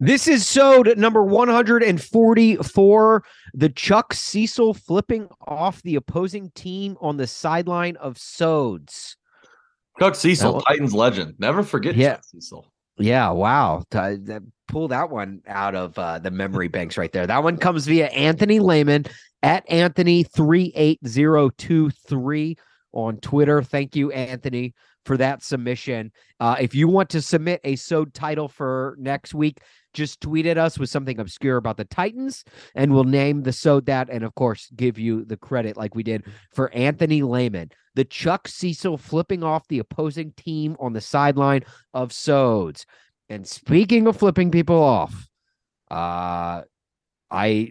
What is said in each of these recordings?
This is Sode number 144. The Chuck Cecil flipping off the opposing team on the sideline of Sodes. Chuck Cecil, Titans legend. Never forget yeah. Chuck Cecil. Yeah, wow. Pull that one out of uh, the memory banks right there. That one comes via Anthony Lehman at Anthony38023 on Twitter. Thank you, Anthony, for that submission. Uh, if you want to submit a SOD title for next week, just tweet at us with something obscure about the Titans, and we'll name the SOD that, and of course, give you the credit like we did for Anthony Lehman. The Chuck Cecil flipping off the opposing team on the sideline of SODs. And speaking of flipping people off, uh, I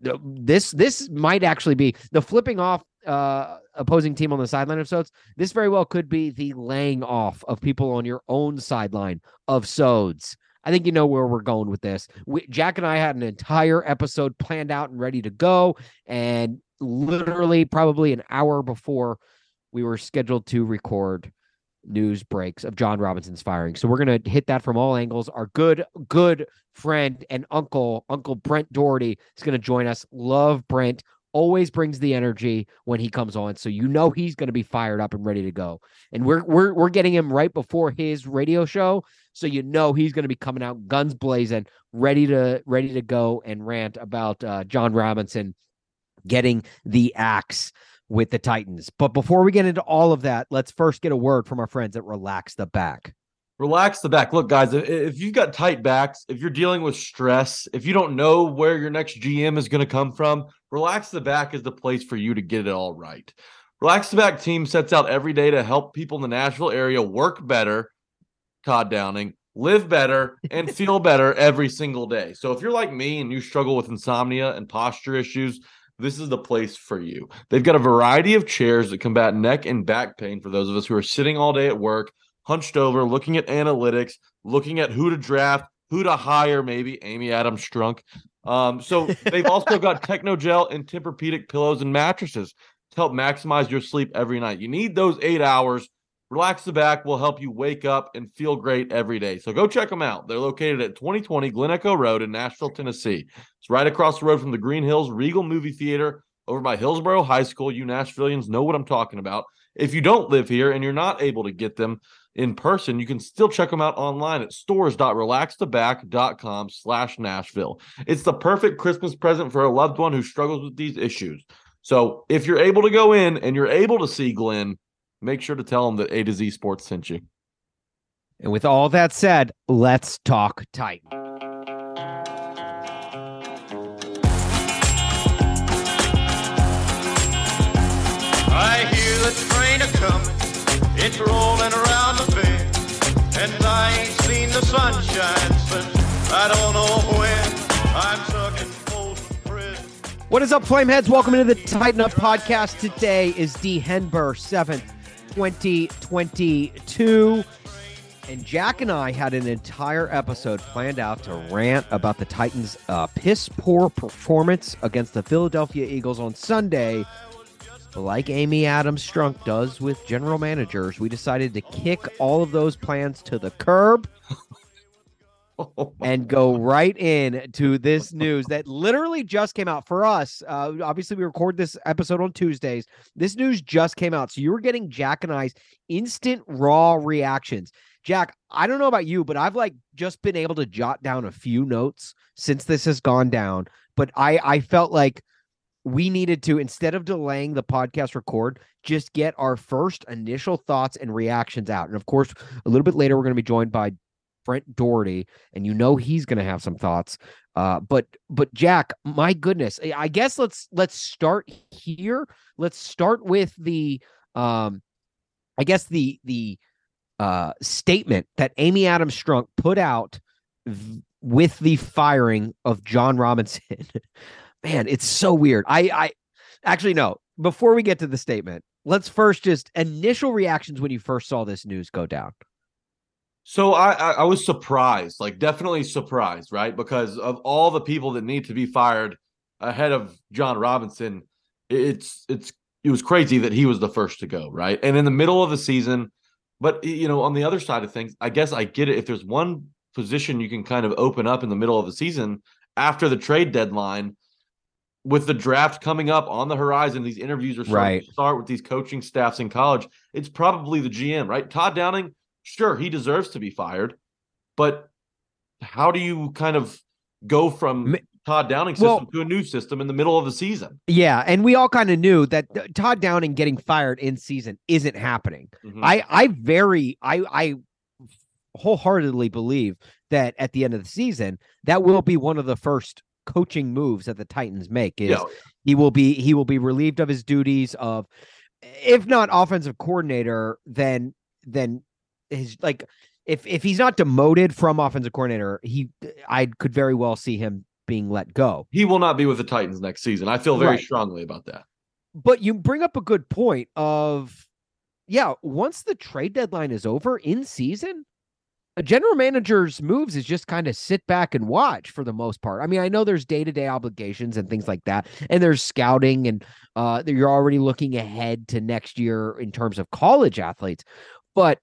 this this might actually be the flipping off uh, opposing team on the sideline of Sods, this very well could be the laying off of people on your own sideline of Sods. I think you know where we're going with this. We, Jack and I had an entire episode planned out and ready to go, and literally probably an hour before we were scheduled to record news breaks of Jon Robinson's firing. So we're gonna hit that from all angles. Our good, good friend and uncle, Uncle Brent Dougherty, is gonna join us. Love Brent always brings the energy when he comes on. So you know he's going to be fired up and ready to go. And we're we're we're getting him right before his radio show, so you know he's going to be coming out guns blazing, ready to ready to go and rant about uh, Jon Robinson getting the axe with the Titans. But before we get into all of that, let's first get a word from our friends at Relax the Back. Relax the back. Look, guys, if you've got tight backs, if you're dealing with stress, if you don't know where your next GM is going to come from, Relax the Back is the place for you to get it all right. Relax the Back team sets out every day to help people in the Nashville area work better, Todd Downing, live better, and feel better every single day. So if you're like me and you struggle with insomnia and posture issues, this is the place for you. They've got a variety of chairs that combat neck and back pain for those of us who are sitting all day at work hunched over, looking at analytics, looking at who to draft, who to hire, maybe Amy Adams Strunk. Um, so they've also got Technogel and Tempur-Pedic pillows and mattresses to help maximize your sleep every night. You need those eight hours. Relax the back will help you wake up and feel great every day. So go check them out. They're located at 2020 Glen Echo Road in Nashville, Tennessee. It's right across the road from the Green Hills Regal Movie Theater over by Hillsboro High School. You Nashvillians know what I'm talking about. If you don't live here and you're not able to get them, in person, you can still check them out online at stores.relaxtheback.com slash Nashville. It's the perfect Christmas present for a loved one who struggles with these issues. So if you're able to go in and you're able to see Glenn, make sure to tell him that A to Z Sports sent you. And with all that said, let's talk Titan. It's rolling around the bend, and I ain't seen the sunshine since I don't know when. I'm prison. What is up, Flameheads? Welcome into the Titan Up podcast. Today is December 7th, 2022. And Jack and I had an entire episode planned out to rant about the Titans' uh, piss poor performance against the Philadelphia Eagles on Sunday like Amy Adams Strunk does with general managers, we decided to kick all of those plans to the curb oh and go right in to this news that literally just came out for us. Uh, obviously, we record this episode on Tuesdays. This news just came out. So you were getting Jack and I's instant raw reactions. Jack, I don't know about you, but I've like just been able to jot down a few notes since this has gone down but I I felt like we needed to instead of delaying the podcast record, just get our first initial thoughts and reactions out. And of course, a little bit later, we're going to be joined by Brent Dougherty, and you know he's going to have some thoughts. Uh, but but Jack, my goodness, I guess let's let's start here. Let's start with the um, I guess the the uh statement that Amy Adams Strunk put out v- with the firing of Jon Robinson. Man, it's so weird. I I actually no. Before we get to the statement, let's first just initial reactions when you first saw this news go down. So I, I, I was surprised, like definitely surprised, right? Because of all the people that need to be fired ahead of Jon Robinson, it's it's it was crazy that he was the first to go, right? And in the middle of the season, but you know, on the other side of things, I guess I get it. If there's one position you can kind of open up in the middle of the season after the trade deadline, with the draft coming up on the horizon, these interviews are starting Right. to start with these coaching staffs in college. It's probably the GM, right? Todd Downing, sure, he deserves to be fired, but how do you kind of go from Todd Downing system Well- to a new system in the middle of the season? Yeah, and we all kind of knew that uh, Todd Downing getting fired in season isn't happening. Mhm. I I very I I wholeheartedly believe that at the end of the season that will be one of the first coaching moves that the Titans make is oh, yeah, he will be he will be relieved of his duties of if not offensive coordinator then then his like if if he's not demoted from offensive coordinator he I could very well see him being let go. he will not be with the Titans next season. I feel very Right. strongly about that. but you bring up a good point of yeah once the trade deadline is over in season a general manager's moves is just kind of sit back and watch for the most part i mean i know there's day-to-day obligations and things like that and there's scouting and uh you're already looking ahead to next year in terms of college athletes but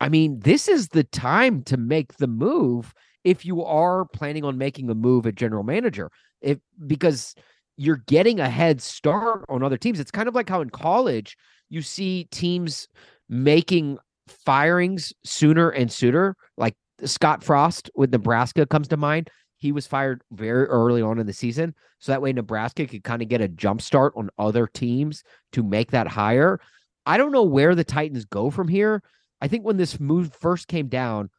i mean this is the time to make the move if you are planning on making a move at general manager if because you're getting a head start on other teams. It's kind of like how in college you see teams making firings sooner and sooner. Like Scott Frost with Nebraska comes to mind. He was fired very early on in the season. So that way Nebraska could kind of get a jump start on other teams to make that higher. I don't know where the Titans go from here. I think when this move first came down,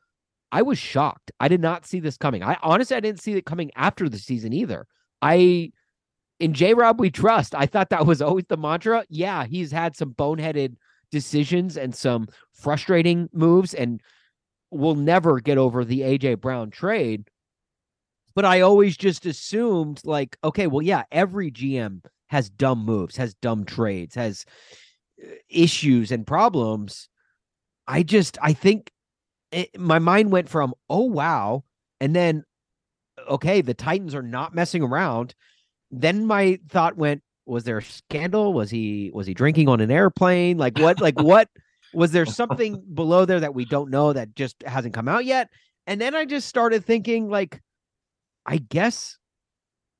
I was shocked. I did not see this coming. I honestly I didn't see it coming after the season either. I in J Rob we trust. I thought that was always the mantra. Yeah, he's had some boneheaded decisions and some frustrating moves and will never get over the AJ Brown trade. But I always just assumed like, okay, well, yeah, every GM has dumb moves, has dumb trades, has uh, issues and problems. I just I think it, my mind went from, oh wow, and then okay, the Titans are not messing around. Then my thought went, was there a scandal? Was he was he drinking on an airplane? Like what like what was there something below there that we don't know that just hasn't come out yet? And then I just started thinking like I guess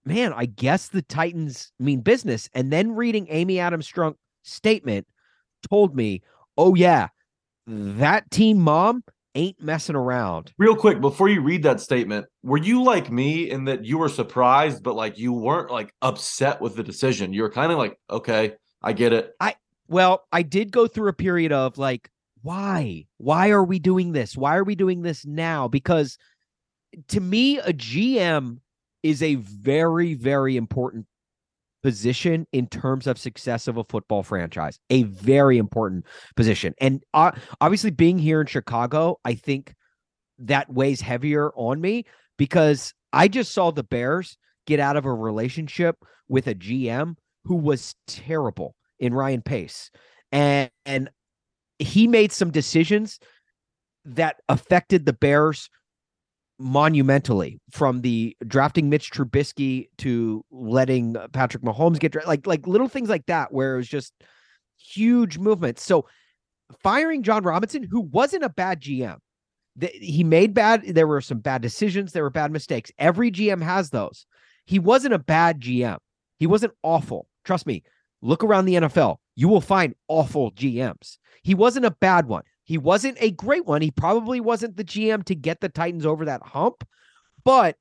man, I guess the Titans mean business. And then reading Amy Adams Strunk statement told me, "Oh yeah, that team mom ain't messing around." Real quick, before you read that statement, were you like me in that you were surprised, but like you weren't like upset with the decision? You were kind of like, okay, I get it. I well, I did go through a period of like, why? Why are we doing this? Why are we doing this now? Because to me, a GM is a very, very important position in terms of success of a football franchise. A very important position. And uh, obviously, being here in Chicago, I think that weighs heavier on me because I just saw the Bears get out of a relationship with a GM who was terrible in Ryan Pace. And and he made some decisions that affected the Bears monumentally from the drafting Mitch Trubisky to letting uh, Patrick Mahomes get dra- like like little things like that where it was just huge movements. So firing Jon Robinson who wasn't a bad GM. Th- he made bad there were some bad decisions, there were bad mistakes. Every GM has those. He wasn't a bad GM. He wasn't awful. Trust me. Look around the NFL. You will find awful GMs. He wasn't a bad one. He wasn't a great one. He probably wasn't the GM to get the Titans over that hump, but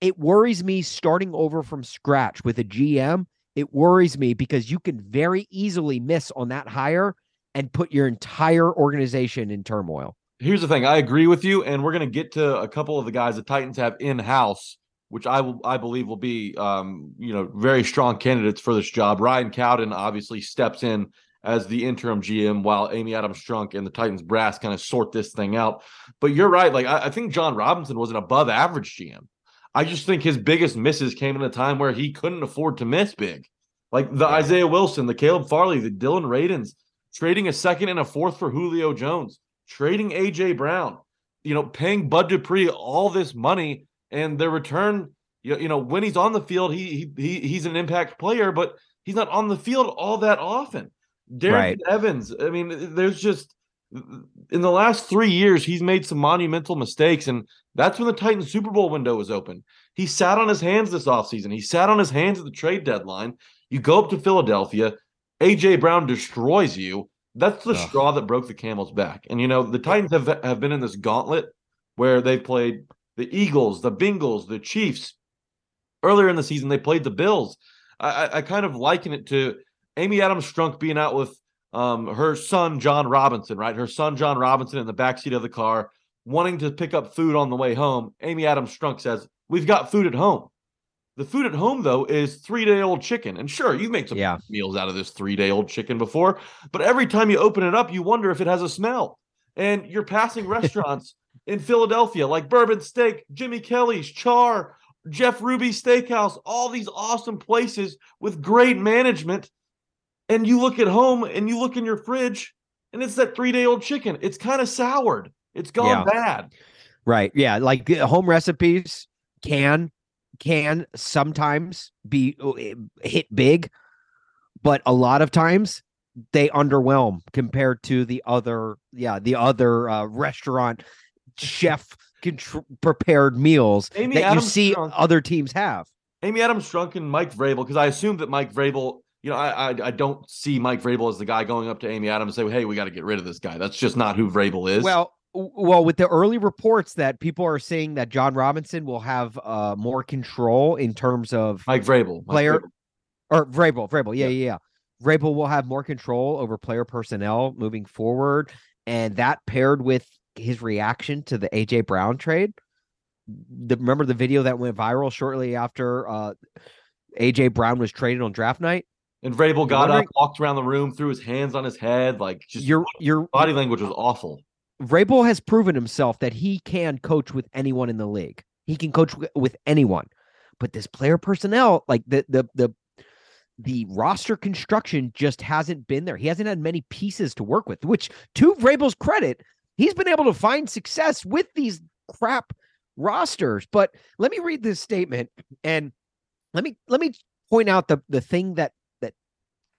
it worries me starting over from scratch with a GM. It worries me because you can very easily miss on that hire and put your entire organization in turmoil. Here's the thing. I agree with you, and we're going to get to a couple of the guys the Titans have in house, which I will, I believe will be, um, you know, very strong candidates for this job. Ryan Cowden obviously steps in as the interim GM while Amy Adams Strunk and the Titans brass kind of sort this thing out. But you're right. Like I, I think Jon Robinson was an above average GM. I just think his biggest misses came in a time where he couldn't afford to miss big. Like the yeah. Isaiah Wilson, the Caleb Farley, the Dillon Radunz, trading a second and a fourth for Julio Jones, trading AJ Brown, you know, paying Bud Dupree all this money and their return, you know, you know when he's on the field, he, he he's an impact player, but he's not on the field all that often. Darren right. Evans, I mean, there's just in the last three years, he's made some monumental mistakes, and that's when the Titans Super Bowl window was open. He sat on his hands this offseason. He sat on his hands at the trade deadline. You go up to Philadelphia, AJ Brown destroys you. That's the Ugh. straw that broke the camel's back. And you know, the Titans have have been in this gauntlet where they've played the Eagles, the Bengals, the Chiefs. Earlier in the season, they played the Bills. I, I kind of liken it to Amy Adams Strunk being out with um, her son Jon Robinson, right? Her son Jon Robinson in the backseat of the car, wanting to pick up food on the way home. Amy Adams Strunk says, "We've got food at home." The food at home though is three day old chicken, and sure, you've made some yeah. meals out of this three day old chicken before, but every time you open it up, you wonder if it has a smell. And you're passing restaurants in Philadelphia like Bourbon Steak, Jimmy Kelly's, Char, Jeff Ruby Steakhouse, all these awesome places with great management and you look at home and you look in your fridge and it's that three day old chicken. It's kind of soured. It's gone yeah. bad. Right. Yeah. Like uh, home recipes can can sometimes be uh, hit big, but a lot of times they underwhelm compared to the other yeah the other uh, restaurant chef contr- prepared meals Amy that Adams you see other teams have. Amy Adams Strunk and Mike Vrabel because I assume that Mike Vrabel you know, I, I, I don't see Mike Vrabel as the guy going up to Amy Adams and say, "Hey, we got to get rid of this guy." That's just not who Vrabel is. Well, well, with the early reports that people are saying that Jon Robinson will have uh more control in terms of Mike Vrabel, player Mike Vrabel. or Vrabel, Vrabel, yeah, yeah, yeah. Vrabel will have more control over player personnel moving forward, and that paired with his reaction to the AJ Brown trade. The, remember the video that went viral shortly after uh, AJ Brown was traded on draft night? And Vrabel got up, walked around the room, threw his hands on his head, like just your your body language was awful. Vrabel has proven himself that he can coach with anyone in the league. He can coach with anyone. But this player personnel, like the the the the roster construction just hasn't been there. He hasn't had many pieces to work with, which to Vrabel's credit, he's been able to find success with these crap rosters. But let me read this statement and let me let me point out the the thing that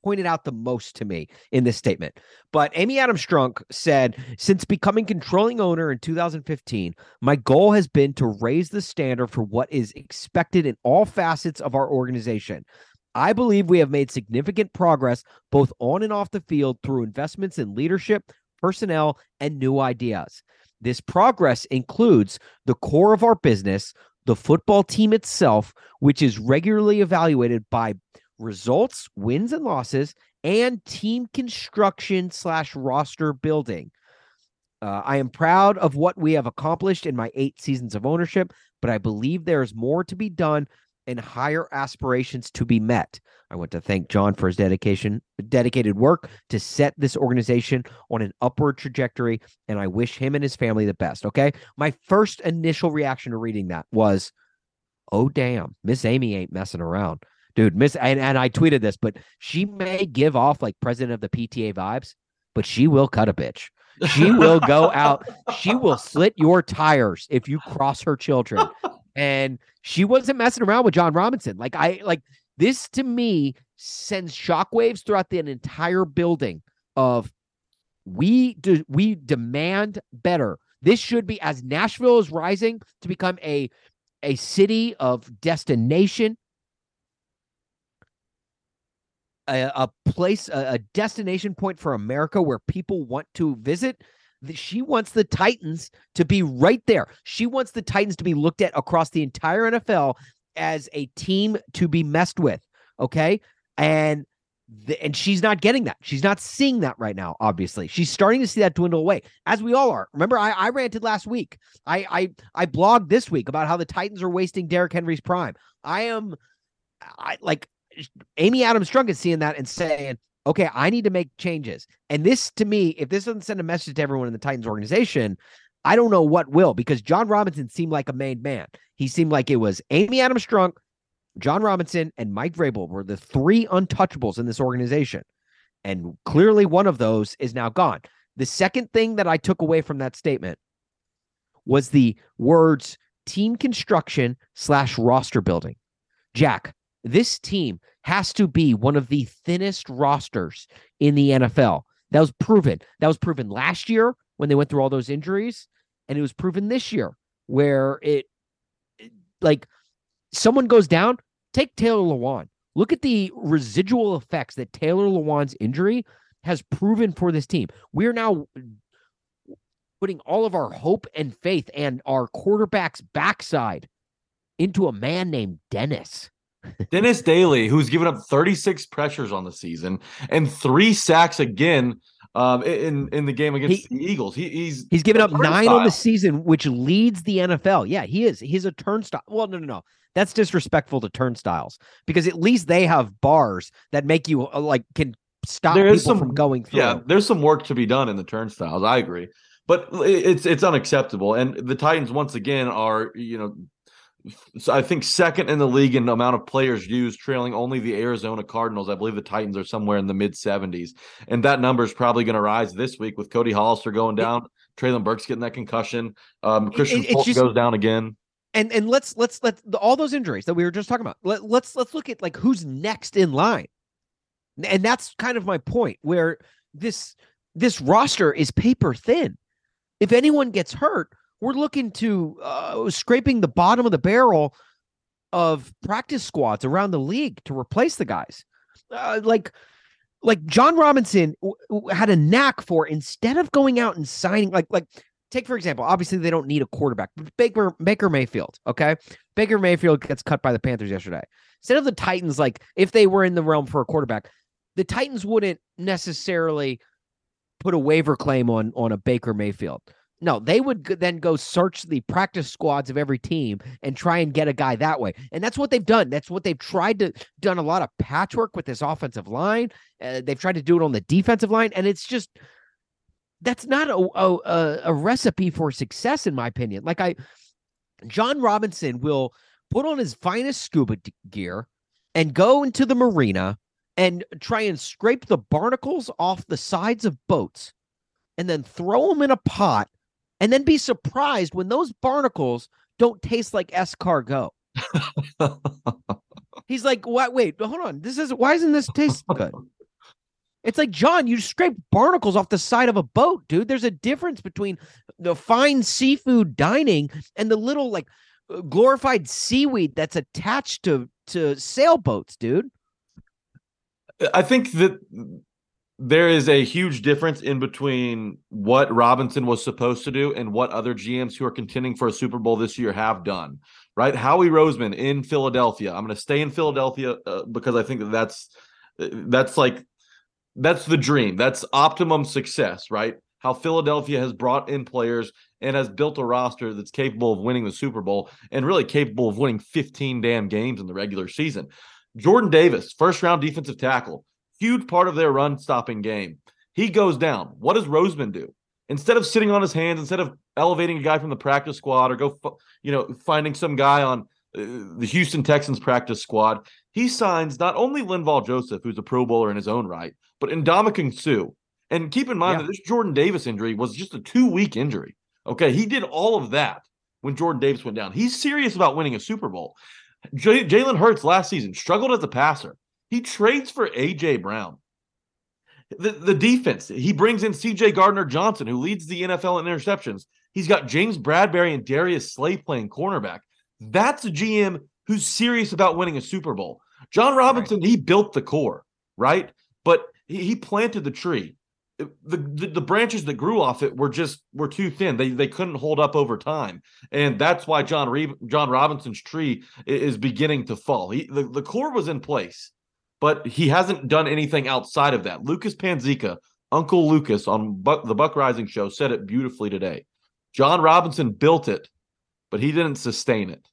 pointed out the most to me in this statement. But Amy Adams Strunk said, since becoming controlling owner in 2015, my goal has been to raise the standard for what is expected in all facets of our organization. I believe we have made significant progress both on and off the field through investments in leadership, personnel, and new ideas. This progress includes the core of our business, the football team itself, which is regularly evaluated by results, wins and losses, and team construction slash roster building. Uh, I am proud of what we have accomplished in my eight seasons of ownership, but I believe there is more to be done and higher aspirations to be met. I want to thank Jon for his dedication, dedicated work to set this organization on an upward trajectory, and I wish him and his family the best. Okay. My first initial reaction to reading that was, oh, damn, Miss Amy ain't messing around dude. Miss and, and I tweeted this, but she may give off like president of the PTA vibes, but she will cut a bitch. She will go out. She will slit your tires if you cross her children. And she wasn't messing around with Jon Robinson. Like I like this to me sends shockwaves throughout the entire building of we do we demand better. This should be as Nashville is rising to become a a city of destination a, a place, a, a destination point for America where people want to visit. She wants the Titans to be right there. She wants the Titans to be looked at across the entire NFL as a team to be messed with. Okay. And and she's not getting that. She's not seeing that right now. Obviously, she's starting to see that dwindle away, as we all are. Remember, I, I ranted last week. I, I I blogged this week about how the Titans are wasting Derrick Henry's prime. I am, I like Amy Adams Strunk is seeing that and saying, okay, I need to make changes. And this, to me, if this doesn't send a message to everyone in the Titans organization, I don't know what will because Jon Robinson seemed like a main man. He seemed like it was Amy Adams Strunk, Jon Robinson, and Mike Vrabel were the three untouchables in this organization. And clearly one of those is now gone. The second thing that I took away from that statement was the words team construction slash roster building. Jack, this team has to be one of the thinnest rosters in the NFL. That was proven. That was proven last year when they went through all those injuries, and it was proven this year where it, like someone goes down. Take Taylor Lewan. Look at the residual effects that Taylor Lewan's injury has proven for this team. We're now putting all of our hope and faith and our quarterback's backside into a man named Dennis. Dennis Daly, who's given up 36 pressures on the season and three sacks again um, in in the game against he, the Eagles. He, he's he's given up nine on the season, which leads the NFL. Yeah, he is. He's a turnstile. Well, no, no, no. That's disrespectful to turnstiles because at least they have bars that make you uh, like can stop there people some, from going through. Yeah, there's some work to be done in the turnstiles. I agree, but it's it's unacceptable. And the Titans once again are you know so I think second in the league in the amount of players used, trailing only the Arizona Cardinals. I believe the Titans are somewhere in the mid 70s. And that number is probably going to rise this week with Cody Hollister going down, it, Treylon Burks getting that concussion. Um, Christian it, just, goes down again. And and let's let's let all those injuries that we were just talking about. Let, let's let's look at like who's next in line. And that's kind of my point where this this roster is paper thin. If anyone gets hurt, we're looking to uh, scraping the bottom of the barrel of practice squads around the league to replace the guys. Uh, like like Jon Robinson w- w- had a knack for instead of going out and signing like like take for example, obviously they don't need a quarterback. Baker Baker Mayfield, okay? Baker Mayfield gets cut by the Panthers yesterday. Instead of the Titans like if they were in the realm for a quarterback, the Titans wouldn't necessarily put a waiver claim on on a Baker Mayfield. No, they would then go search the practice squads of every team and try and get a guy that way. And that's what they've done. That's what they've tried to done a lot of patchwork with this offensive line. Uh, they've tried to do it on the defensive line, and it's just that's not a, a a recipe for success, in my opinion. Like I, Jon Robinson will put on his finest scuba gear and go into the marina and try and scrape the barnacles off the sides of boats and then throw them in a pot and then be surprised when those barnacles don't taste like escargot. He's like, what? Wait, hold on. This is why isn't this taste good? It's like Jon, you scrape barnacles off the side of a boat, dude. There's a difference between the fine seafood dining and the little like uh, glorified seaweed that's attached to to sailboats, dude. I think that there is a huge difference in between what Robinson was supposed to do and what other GMs who are contending for a Super Bowl this year have done. Right, Howie Roseman in Philadelphia. I'm going to stay in Philadelphia uh, because I think that that's that's like that's the dream. That's optimum success, right? How Philadelphia has brought in players and has built a roster that's capable of winning the Super Bowl and really capable of winning 15 damn games in the regular season. Jordan Davis, first round defensive tackle huge part of their run stopping game. He goes down. What does Roseman do? Instead of sitting on his hands, instead of elevating a guy from the practice squad or go, you know, finding some guy on uh, the Houston Texans practice squad, he signs not only Linval Joseph, who's a Pro Bowler in his own right, but Ndamukong Suh. And keep in mind yeah. that this Jordan Davis injury was just a two week injury. Okay. He did all of that when Jordan Davis went down. He's serious about winning a Super Bowl. J- Jalen Hurts last season struggled as a passer. He trades for AJ Brown. The, the defense, he brings in CJ Gardner Johnson, who leads the NFL in interceptions. He's got James Bradberry and Darius Slay playing cornerback. That's a GM who's serious about winning a Super Bowl. Jon Robinson, right. he built the core, right? But he, he planted the tree. the, the, the branches that grew off it were just were too thin. They they couldn't hold up over time, and that's why John Reeve, Jon Robinson's tree is beginning to fall. He the, the core was in place, but he hasn't done anything outside of that. Lucas Panzica, Uncle Lucas on Buck, the Buck Rising show said it beautifully today. Jon Robinson built it, but he didn't sustain it.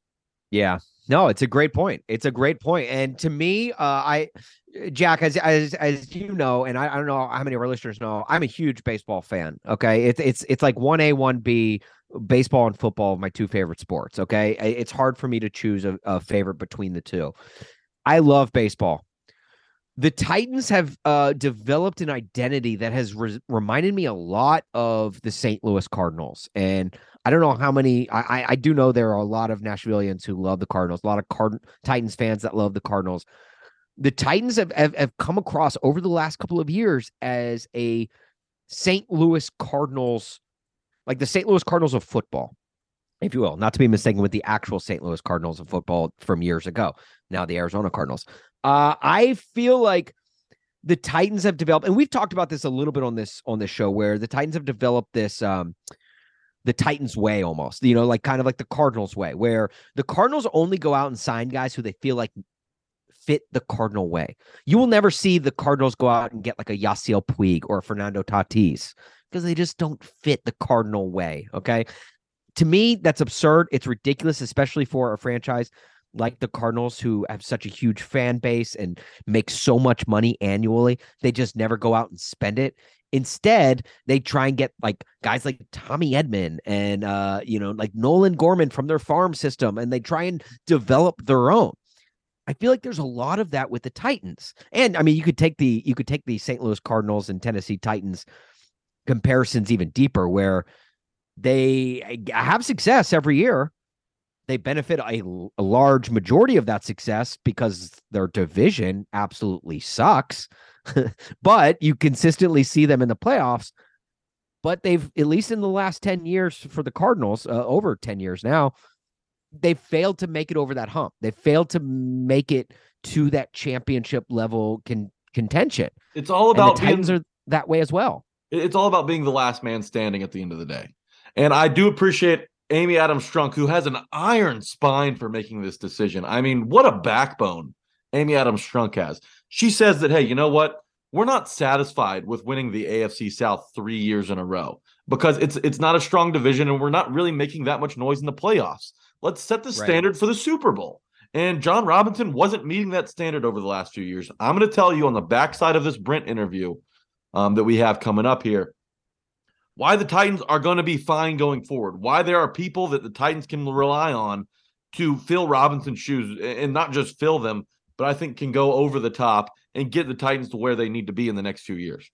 Yeah. No, it's a great point. It's a great point. And to me, uh, I Jack, as as as you know, and I, I, don't know how many of our listeners know, I'm a huge baseball fan. Okay, it's it's it's like one A, one B. Baseball and football, my two favorite sports. Okay, it's hard for me to choose a, a favorite between the two. I love baseball. The Titans have uh, developed an identity that has re- reminded me a lot of the St. Louis Cardinals, and I don't know how many. I I do know there are a lot of Nashvilleians who love the Cardinals, a lot of Card- Titans fans that love the Cardinals the Titans have, have, have come across over the last couple of years as a St. Louis Cardinals, like the St. Louis Cardinals of football, if you will, not to be mistaken with the actual St. Louis Cardinals of football from years ago. Now the Arizona Cardinals. Uh, I feel like the Titans have developed, and we've talked about this a little bit on this on this show, where the Titans have developed this um the Titans way almost, you know, like kind of like the Cardinals way, where the Cardinals only go out and sign guys who they feel like fit the Cardinal way. You will never see the Cardinals go out and get like a Yasiel Puig or a Fernando Tatis because they just don't fit the Cardinal way. Okay. To me, that's absurd. It's ridiculous, especially for a franchise like the Cardinals who have such a huge fan base and make so much money annually. They just never go out and spend it. Instead, they try and get like guys like Tommy Edman and uh, you know, like Nolan Gorman from their farm system, and they try and develop their own. I feel like there's a lot of that with the Titans. And I mean, you could take the you could take the St. Louis Cardinals and Tennessee Titans comparisons even deeper where they have success every year. They benefit a, a large majority of that success because their division absolutely sucks. but you consistently see them in the playoffs. But they've, at least in the last 10 years for the Cardinals, uh, over 10 years now, they failed to make it over that hump. They failed to make it to that championship level con- contention. It's all about and the Titans being, are that way as well. It's all about being the last man standing at the end of the day. And I do appreciate Amy Adams Strunk, who has an iron spine for making this decision. I mean, what a backbone Amy Adams Strunk has. She says that, hey, you know what? We're not satisfied with winning the AFC South three years in a row because it's it's not a strong division and we're not really making that much noise in the playoffs. Let's set the standard right. for the Super Bowl. And Jon Robinson wasn't meeting that standard over the last few years. I'm going to tell you on the backside of this Brent interview um, that we have coming up here why the Titans are going to be fine going forward, why there are people that the Titans can rely on to fill Robinson's shoes and not just fill them, but I think can go over the top and get the Titans to where they need to be in the next few years.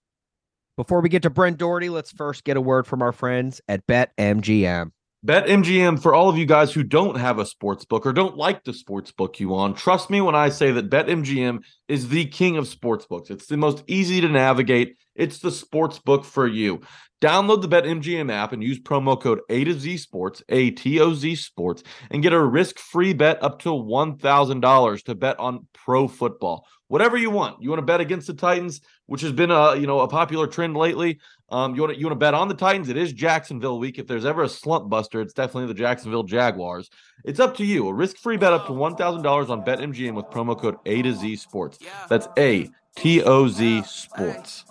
Before we get to Brent Dougherty, let's first get a word from our friends at BetMGM. BetMGM, for all of you guys who don't have a sports book or don't like the sports book you on, trust me when I say that BetMGM is the king of sports books. It's the most easy to navigate. It's the sports book for you. Download the BetMGM app and use promo code A to Z Sports, A T O Z Sports, and get a risk free bet up to $1,000 to bet on pro football. Whatever you want. You want to bet against the Titans, which has been a you know a popular trend lately. Um, you want to you want to bet on the Titans? It is Jacksonville week. If there's ever a slump buster, it's definitely the Jacksonville Jaguars. It's up to you. A risk-free bet up to one thousand dollars on BetMGM with promo code A to Z Sports. That's A T O Z Sports.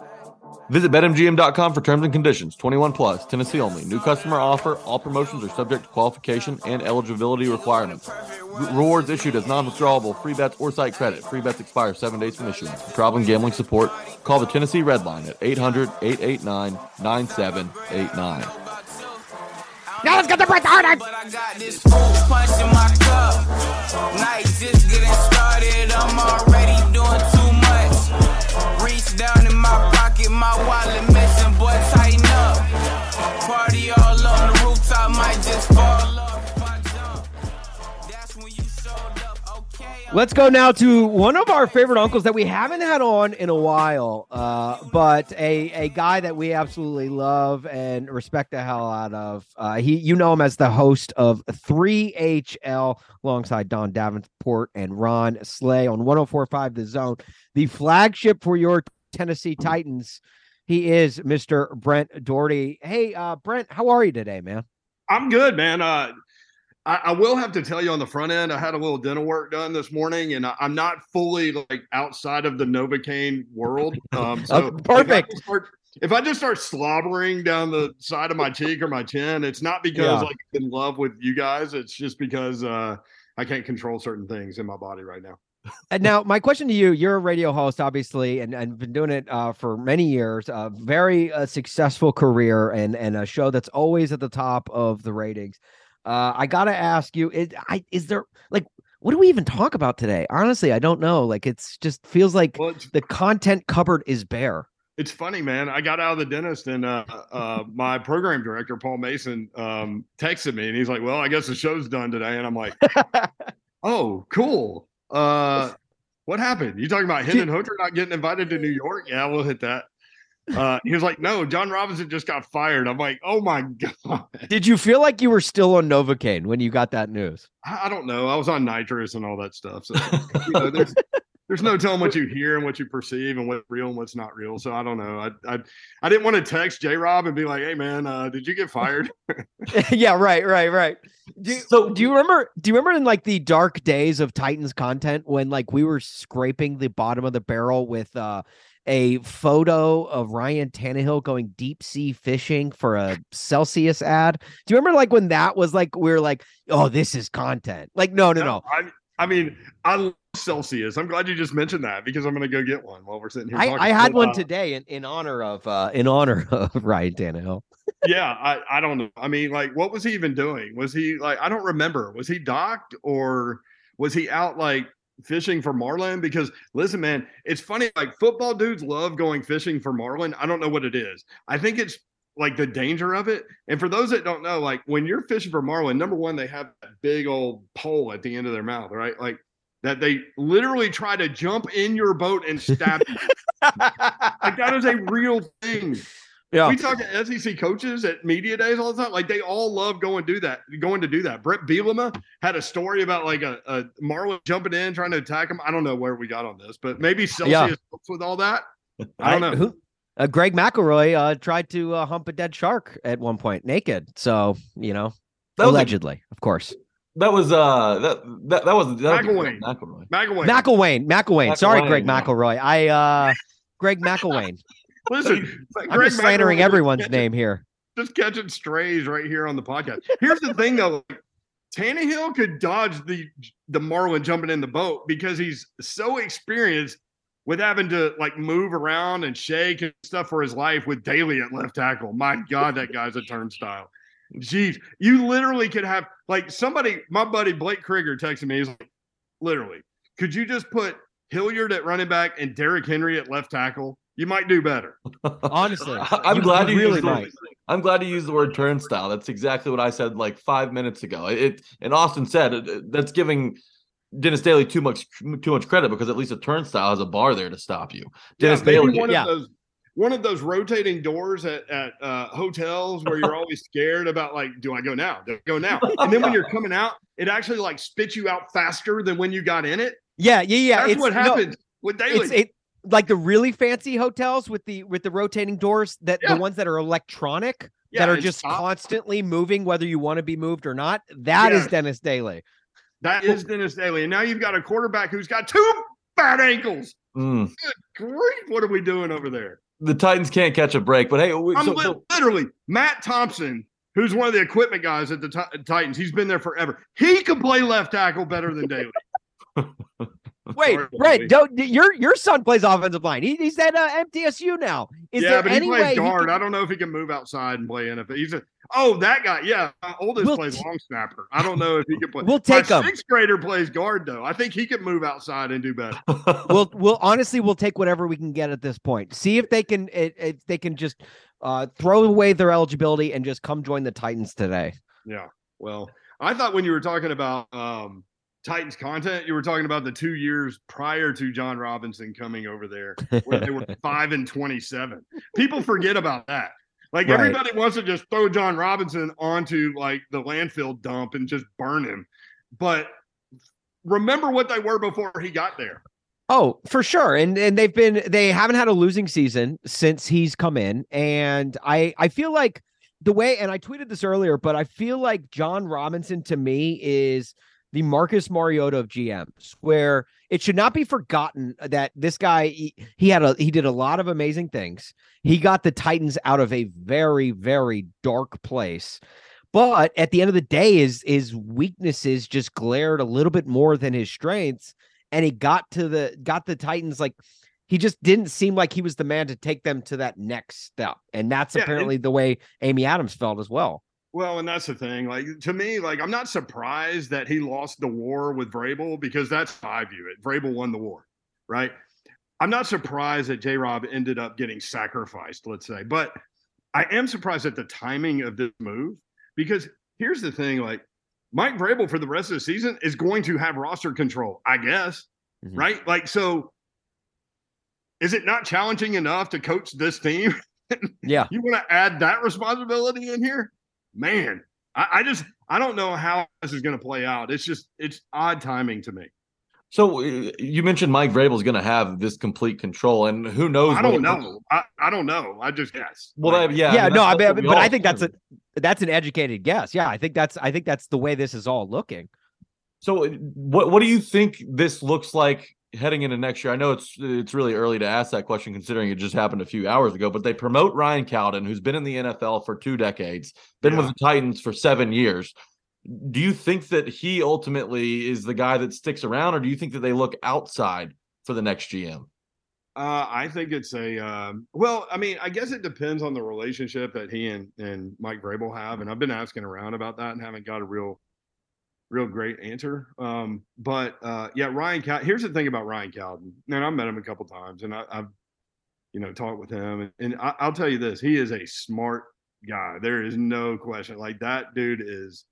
Visit BetMGM.com for terms and conditions. 21 plus, Tennessee only. New customer offer. All promotions are subject to qualification and eligibility requirements. Rewards issued as non-withdrawable free bets or site credit. Free bets expire seven days from issuance. For problem gambling support, call the Tennessee Red Line at 800-889-9789. Now let's get the breath out. But I got this punch in my cup. Night just getting started. I'm already down in my pocket, my wallet missing, boy, tighten up. Party all the might just fall Let's go now to one of our favorite uncles that we haven't had on in a while, uh, but a, a guy that we absolutely love and respect the hell out of. Uh, he, you know him as the host of 3HL alongside Don Davenport and Ron Slay on 104.5 The Zone, the flagship for your Tennessee Titans. He is Mr. Brent Dougherty. Hey, uh, Brent, how are you today, man? I'm good, man. Uh, I, I, will have to tell you on the front end, I had a little dental work done this morning, and I, am not fully like outside of the Novocaine world. Um, so perfect. If I, start, if I, just start slobbering down the side of my cheek or my chin, it's not because yeah. like I'm in love with you guys. It's just because uh, I can't control certain things in my body right now. And now my question to you you're a radio host obviously and, and been doing it uh, for many years a very uh, successful career and and a show that's always at the top of the ratings uh, I gotta ask you, is, I, is there like what do we even talk about today? Honestly, I don't know. Like it's just feels like well, the content cupboard is bare. It's funny, man. I got out of the dentist and uh, uh, my program director, Paul Mason, um, texted me and he's like, Well, I guess the show's done today. And I'm like, Oh, cool. Uh, what happened? You talking about Hendon Hooker not getting invited to New York? Yeah, we'll hit that. Uh, he was like, "No, Jon Robinson just got fired." I'm like, "Oh my god!" Did you feel like you were still on Novocaine when you got that news? I, I don't know. I was on nitrous and all that stuff. So you know, there's there's no telling what you hear and what you perceive and what's real and what's not real. So I don't know. I I, I didn't want to text J Rob and be like, "Hey man, uh, did you get fired?" yeah, right, right, right. Do, so do you remember? Do you remember in like the dark days of Titans content when like we were scraping the bottom of the barrel with uh a photo of Ryan Tannehill going deep sea fishing for a Celsius ad. Do you remember like when that was like we are like, oh, this is content? Like, no, no, no. no. I, I mean, I love Celsius. I'm glad you just mentioned that because I'm gonna go get one while we're sitting here. I, I had one uh, today in, in honor of uh in honor of Ryan Tannehill. yeah, I, I don't know. I mean, like, what was he even doing? Was he like I don't remember. Was he docked or was he out like fishing for marlin because listen man it's funny like football dudes love going fishing for marlin i don't know what it is i think it's like the danger of it and for those that don't know like when you're fishing for marlin number one they have that big old pole at the end of their mouth right like that they literally try to jump in your boat and stab you like that is a real thing yeah. We talk to SEC coaches at media days all the time. Like they all love going do that, going to do that. Bret Bielema had a story about like a, a Marlin jumping in, trying to attack him. I don't know where we got on this, but maybe Celsius yeah. with all that. I don't know. Who, uh, Greg McElroy uh, tried to uh, hump a dead shark at one point naked. So, you know, that allegedly, of course. That was uh that that, that was that McElwain. McElroy. McElwain. McElwain. McElwain. Sorry, Greg McElroy. I uh Greg McElwain. Listen, I'm Greg just slandering everyone's catching, name here. Just catching strays right here on the podcast. Here's the thing, though. Tannehill could dodge the the Marlin jumping in the boat because he's so experienced with having to like move around and shake and stuff for his life with Daly at left tackle. My God, that guy's a turnstile. Jeez, you literally could have like somebody. My buddy Blake Krieger texted me. He's like, literally, could you just put Hilliard at running back and Derrick Henry at left tackle? you might do better. Honestly, I'm glad you really might. I'm glad you used the word turnstile. That's exactly what I said like five minutes ago. It and Austin said it, that's giving Dennis Daly too much too much credit because at least a turnstile has a bar there to stop you. Dennis yeah, Daly, one yeah. of those one of those rotating doors at at uh, hotels where you're always scared about like, do I go now? Do I go now? And then when you're coming out, it actually like spits you out faster than when you got in it. Yeah, yeah, yeah. That's it's, what happens no, with Daly. It, like the really fancy hotels with the with the rotating doors that yeah. the ones that are electronic yeah, that are just stop. constantly moving whether you want to be moved or not That yeah. is dennis daly that is dennis daly and now you've got a quarterback who's got two bad ankles mm. good grief what are we doing over there the titans can't catch a break but hey I'm so, li- literally matt thompson who's one of the equipment guys at the t- titans he's been there forever. He can play left tackle better than daly Wait, Brett, don't your your son plays offensive line. He, he's at uh, MTSU now. Is yeah, there but any he plays guard. Can... I don't know if he can move outside and play NFL. He's a oh that guy. Yeah, my oldest we'll plays t- long snapper. I don't know if he can play. we'll take my him. Sixth grader plays guard though. I think he can move outside and do better. we'll we'll honestly we'll take whatever we can get at this point. See if they can if they can just uh, throw away their eligibility and just come join the Titans today. Yeah. Well, I thought when you were talking about um, Titans content, you were talking about the two years prior to Jon Robinson coming over there, where they were five and twenty-seven. People forget about that. Like right. everybody wants to just throw Jon Robinson onto like the landfill dump and just burn him. But remember what they were before he got there. Oh, for sure. And and they've been they haven't had a losing season since he's come in. And I I feel like the way and I tweeted this earlier, but I feel like John Robinson to me is the Marcus Mariota of GMs, where it should not be forgotten that this guy he, he, had a he did a lot of amazing things. He got the Titans out of a very very dark place. But at the end of the day, his his weaknesses just glared a little bit more than his strengths, and he got to the got the Titans like he just didn't seem like he was the man to take them to that next step, and that's yeah, apparently the way Amy Adams felt as well. Well, and that's the thing. Like to me, like I'm not surprised that he lost the war with Vrabel because that's how I view it. Vrabel won the war, right? I'm not surprised that J. Rob ended up getting sacrificed, let's say, but I am surprised at the timing of this move because here's the thing: like Mike Vrabel for the rest of the season is going to have roster control, I guess, mm-hmm. right? Like, so is it not challenging enough to coach this team? yeah, you want to add that responsibility in here? Man, I, I just I don't know how this is going to play out. It's just it's odd timing to me. So uh, you mentioned Mike Vrabel is going to have this complete control, and who knows? I don't know. I, I don't know. I just guess. Well, like, yeah, yeah. I mean, no, I mean, but I think that's a that's an educated guess. Yeah, I think that's I think that's the way this is all looking. So, uh, what what do you think this looks like heading into next year, I know it's it's really early to ask that question considering it just happened a few hours ago, but they promote Ryan Cowden, who's been in the NFL for two decades, been yeah. with the Titans for seven years. Do you think that he ultimately is the guy that sticks around, or do you think that they look outside for the next GM? Uh, I think it's a um, well. I mean, I guess it depends on the relationship that he and and Mike Vrabel have, and I've been asking around about that and haven't got a real real great answer. Um, but uh, yeah, Ryan. Cal- Here's the thing about Ryan Cowden, and I've met him a couple times, and I, have you know talked with him, and, and I, I'll tell you this: he is a smart guy. There is no question. Like that dude is.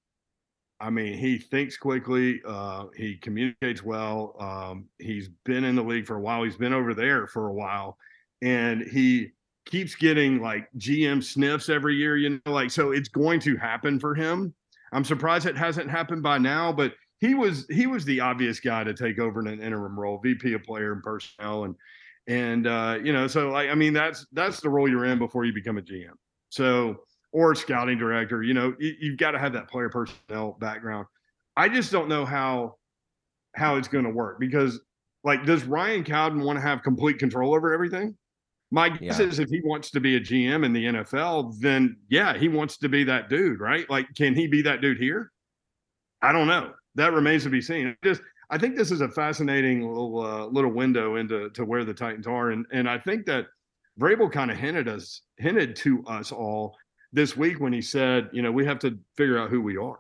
I mean, he thinks quickly. Uh, he communicates well. Um, he's been in the league for a while. He's been over there for a while, and he keeps getting like GM sniffs every year. You know, like so it's going to happen for him. I'm surprised it hasn't happened by now, but he was he was the obvious guy to take over in an interim role, VP of player and personnel, and and uh, you know, so like I mean, that's that's the role you're in before you become a GM. So or scouting director, you know, you, you've got to have that player personnel background. I just don't know how how it's going to work because like does Ryan Cowden want to have complete control over everything? My guess yeah. is if he wants to be a GM in the NFL, then yeah, he wants to be that dude, right? Like, can he be that dude here? I don't know. That remains to be seen. Just, I think this is a fascinating little uh, little window into to where the Titans are, and and I think that Vrabel kind of hinted us hinted to us all this week when he said, you know, we have to figure out who we are,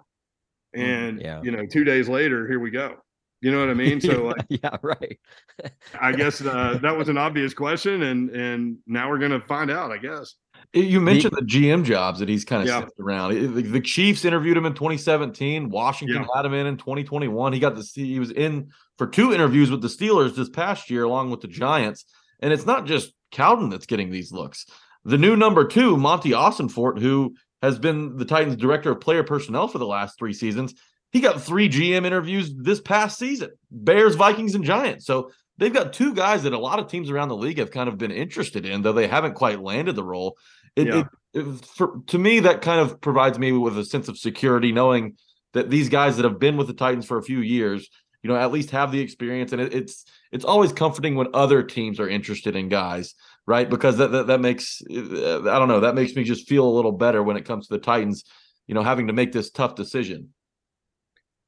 mm, and yeah. you know, two days later, here we go. You know what I mean? So like, yeah, right. I guess uh, that was an obvious question, and and now we're gonna find out. I guess. You mentioned the, the GM jobs that he's kind of yeah. around. The, the, Chiefs interviewed him in 2017. Washington yeah. had him in in 2021. He got to see he was in for two interviews with the Steelers this past year, along with the Giants. And it's not just Cowden that's getting these looks. The new number two, Monti Ossenfort, who has been the Titans' director of player personnel for the last three seasons, he got three GM interviews this past season Bears, Vikings, and Giants. So they've got two guys that a lot of teams around the league have kind of been interested in, though they haven't quite landed the role. It, yeah. it, it, for, to me, that kind of provides me with a sense of security, knowing that these guys that have been with the Titans for a few years, you know, at least have the experience. And it, it's it's always comforting when other teams are interested in guys, right? Because that, that that makes uh, I don't know that makes me just feel a little better when it comes to the Titans, you know, having to make this tough decision.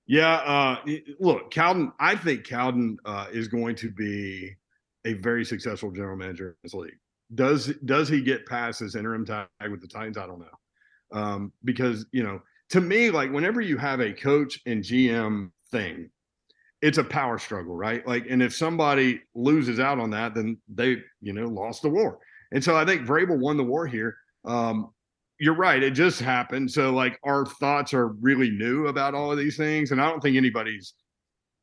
Yeah, uh, look, Cowden. I think Cowden uh, is going to be a very successful general manager in this league. Does does he get past his interim tag with the Titans? I don't know, um, because you know, to me, like whenever you have a coach and GM thing, it's a power struggle, right? Like, and if somebody loses out on that, then they, you know, lost the war. And so I think Vrabel won the war here. Um, you're right. It just happened. So like our thoughts are really new about all of these things. And I don't think anybody's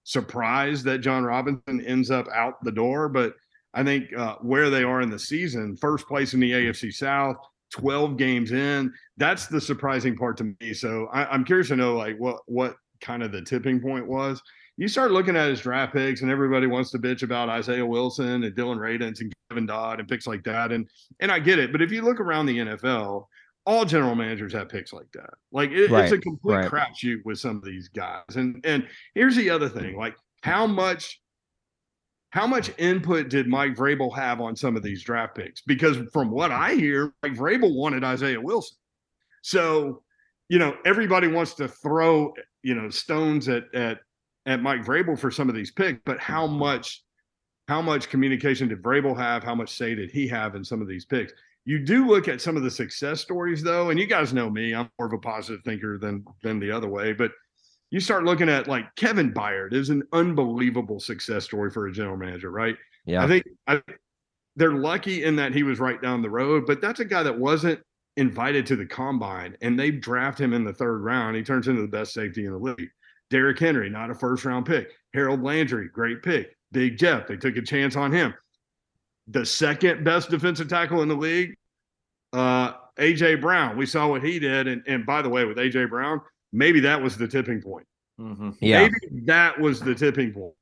surprised that Jon Robinson ends up out the door. But I think uh, where they are in the season, first place in the AFC South, 12 games in, that's the surprising part to me. So I, I'm curious to know like what what kind of the tipping point was. you start looking at his draft picks, and everybody wants to bitch about Isaiah Wilson and Dillon Radunz and Kevin Dodd and picks like that. And and I get it, but if you look around the NFL, all general managers have picks like that. Like it, Right, it's a complete right. crapshoot with some of these guys. And and here's the other thing: like how much how much input did Mike Vrabel have on some of these draft picks? Because from what I hear, Mike Vrabel wanted Isaiah Wilson. So, you know, everybody wants to throw, you know, stones at at at Mike Vrabel for some of these picks, but how much how much communication did Vrabel have? How much say did he have in some of these picks? You do look at some of the success stories though, and you guys know me, I'm more of a positive thinker than than the other way, but you start looking at like Kevin Byard is an unbelievable success story for a general manager, right? Yeah. I think I, they're lucky in that he was right down the road, but that's a guy that wasn't invited to the combine and they draft him in the third round. He turns into the best safety in the league. Derrick Henry, not a first round pick. Harold Landry, great pick. Big Jeff, they took a chance on him. The second best defensive tackle in the league, uh, AJ Brown. We saw what he did. And, and by the way, with AJ Brown, maybe that was the tipping point. Mhm. yeah. Maybe that was the tipping point.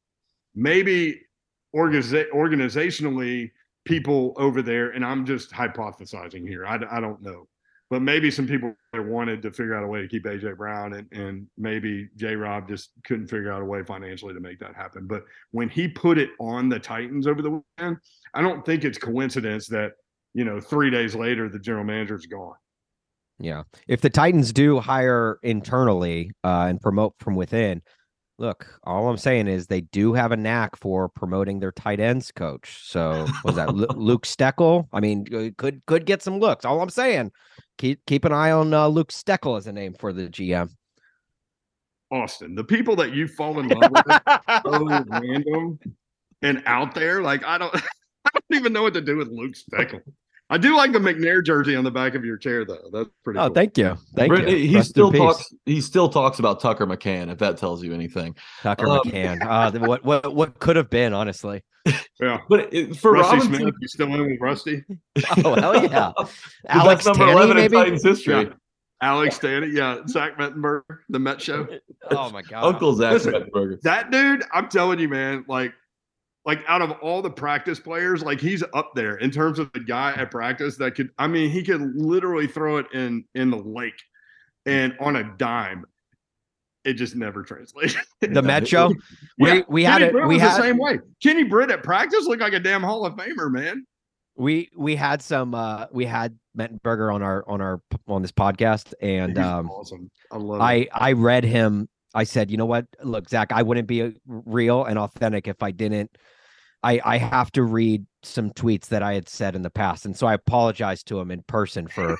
Maybe organiza- organizationally, people over there, and I'm just hypothesizing here. I, I don't know, but maybe some people wanted to figure out a way to keep AJ Brown, and, and maybe J. Rob just couldn't figure out a way financially to make that happen. But when he put it on the Titans over the weekend, I don't think it's coincidence that you know three days later the general manager's gone. Yeah. If the Titans do hire internally uh, and promote from within, look, all I'm saying is they do have a knack for promoting their tight ends coach. So was that Luke Steckel? I mean, could could get some looks. All I'm saying, keep keep an eye on uh, Luke Steckel as a name for the GM. Austin, the people that you fall in love with so random and out there. Like I don't, I don't even know what to do with Luke Steckel. I do like the McNair jersey on the back of your chair, though. That's pretty. Oh, cool. thank you, thank Brent, you. He Rest in still peace. talks. He still talks about Tucker McCann. If that tells you anything, Tucker um, McCann. Uh, what what what could have been, honestly. Yeah, but it, for Rusty Robinson, Smith, you still in with Rusty? Oh hell yeah, Alex best number Tanney, eleven maybe. in Titans history. Yeah. Alex Stanley, yeah, Zach Mettenberg, the Met Show. Oh my god, Uncle Zach Listen, Mettenberger. That dude, I'm telling you, man, like, like out of all the practice players, like he's up there in terms of the guy at practice that could. I mean, he could literally throw it in in the lake, and on a dime. It just never translates. the Met Show. We Yeah, we had Kenny it. Britt We had the same way. Kenny Britt at practice looked like a damn Hall of Famer, man. we we had some uh we had Mettenberger on our on our on this podcast and He's um awesome. I love. it. I I read him I said you know what look Zach I wouldn't be real and authentic if I didn't I I have to read some tweets that I had said in the past and so I apologized to him in person for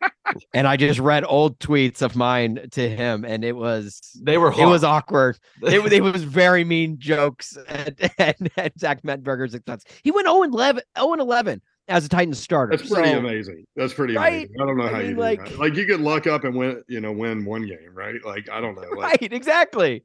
and I just read old tweets of mine to him and it was They were. it was awkward it, was- it was very mean jokes and, and, and Zach Mettenberger's expense. He went 0 11, 0 11 as a Titans starter. That's pretty So, amazing. That's pretty Right? amazing. I don't know I how mean, you do like- that. Like you could luck up and win, you know, win one game, right? Like I don't know. Like, Right, exactly.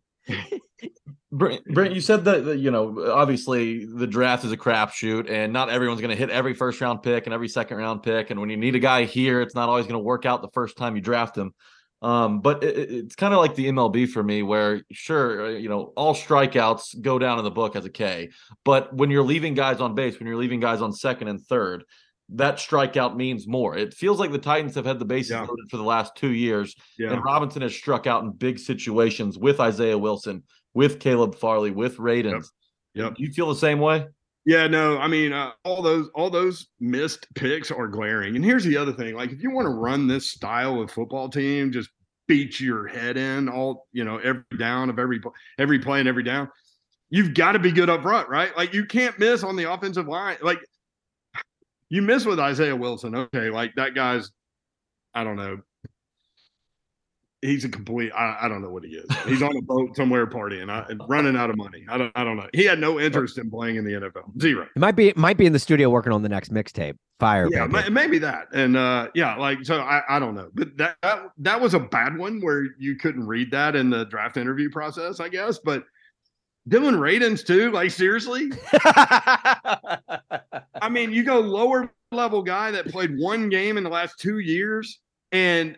Brent, Brent, you said that, that you know obviously the draft is a crapshoot, and not everyone's going to hit every first round pick and every second round pick. And when you need a guy here, it's not always going to work out the first time you draft him. Um, but it, it- it's kind of like the MLB for me, where sure, uh, you know, all strikeouts go down in the book as a K, but when you're leaving guys on base, when you're leaving guys on second and third, that strikeout means more. It feels like the Titans have had the bases Yeah. loaded for the last two years, yeah. and Robinson has struck out in big situations with Isaiah Wilson, with Caleb Farley, with Radunz. Yep. Do you feel the same way? Yeah, no, I mean, uh, all those all those missed picks are glaring. And here's the other thing: like, if you want to run this style of football team, just beat your head in all you know every down of every every play and every down. You've got to be good up front, right? Like, you can't miss on the offensive line. Like, you miss with Isaiah Wilson, okay? Like that guy's, I don't know. He's a complete. I, I don't know what he is. He's on a boat somewhere partying, I, and running out of money. I don't. I don't know. He had no interest in playing in the NFL. Zero. It might be it might be in the studio working on the next mixtape. Fire. Yeah, baby. maybe that. And uh yeah, like so I, I don't know. But that, that that was a bad one where you couldn't read that in the draft interview process, I guess. But Dillon Radunz too, like seriously? I mean, you go lower level guy that played one game in the last two years and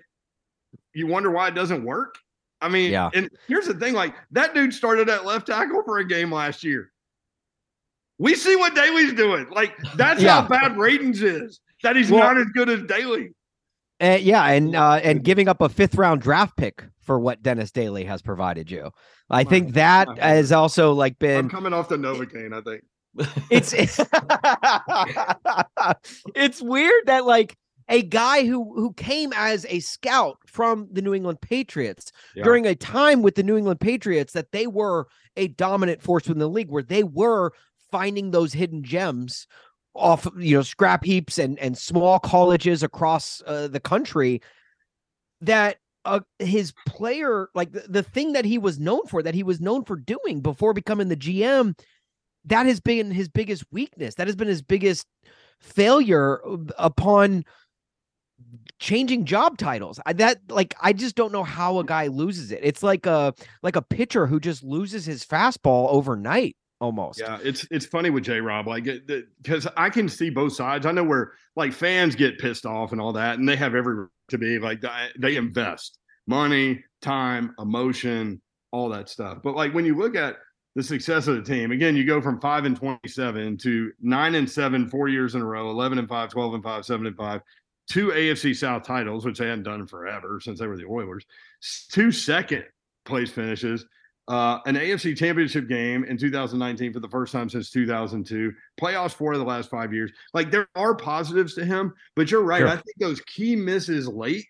you wonder why it doesn't work. I mean, Yeah. and here's the thing: like that dude started at left tackle for a game last year. We see what Daley's doing. Like that's Yeah. how bad Radunz is. That he's Well- not as good as Daley. Uh, yeah, and uh, and giving up a fifth round draft pick for what Dennis Daley has provided you. I My- think that has also like I'm been coming off the Novocaine, I think. it's it's it's weird that like a guy who who came as a scout from the New England Patriots Yeah. during a time with the New England Patriots that they were a dominant force within the league where they were finding those hidden gems off you know scrap heaps and and small colleges across uh, the country that uh, his player like the, the thing that he was known for that he was known for doing before becoming the GM that has been his biggest weakness that has been his biggest failure uh, upon changing job titles I, that like i just don't know how a guy loses it it's like a like a pitcher who just loses his fastball overnight almost Yeah, it's it's funny with J Rob, like because I can see both sides. I know where like fans get pissed off and all that, and they have every to be like they- invest money, time, emotion, all that stuff. But like when you look at the success of the team, again, you go from five and twenty-seven to nine and seven, four years in a row, eleven and five, 12 and five, seven and five, two AFC South titles, which they hadn't done forever since they were the Oilers, two second place finishes uh, an AFC championship game in 2019 for the first time since 2002, playoffs four of the last five years. Like there are positives to him, but you're right. Sure. I think those key misses late,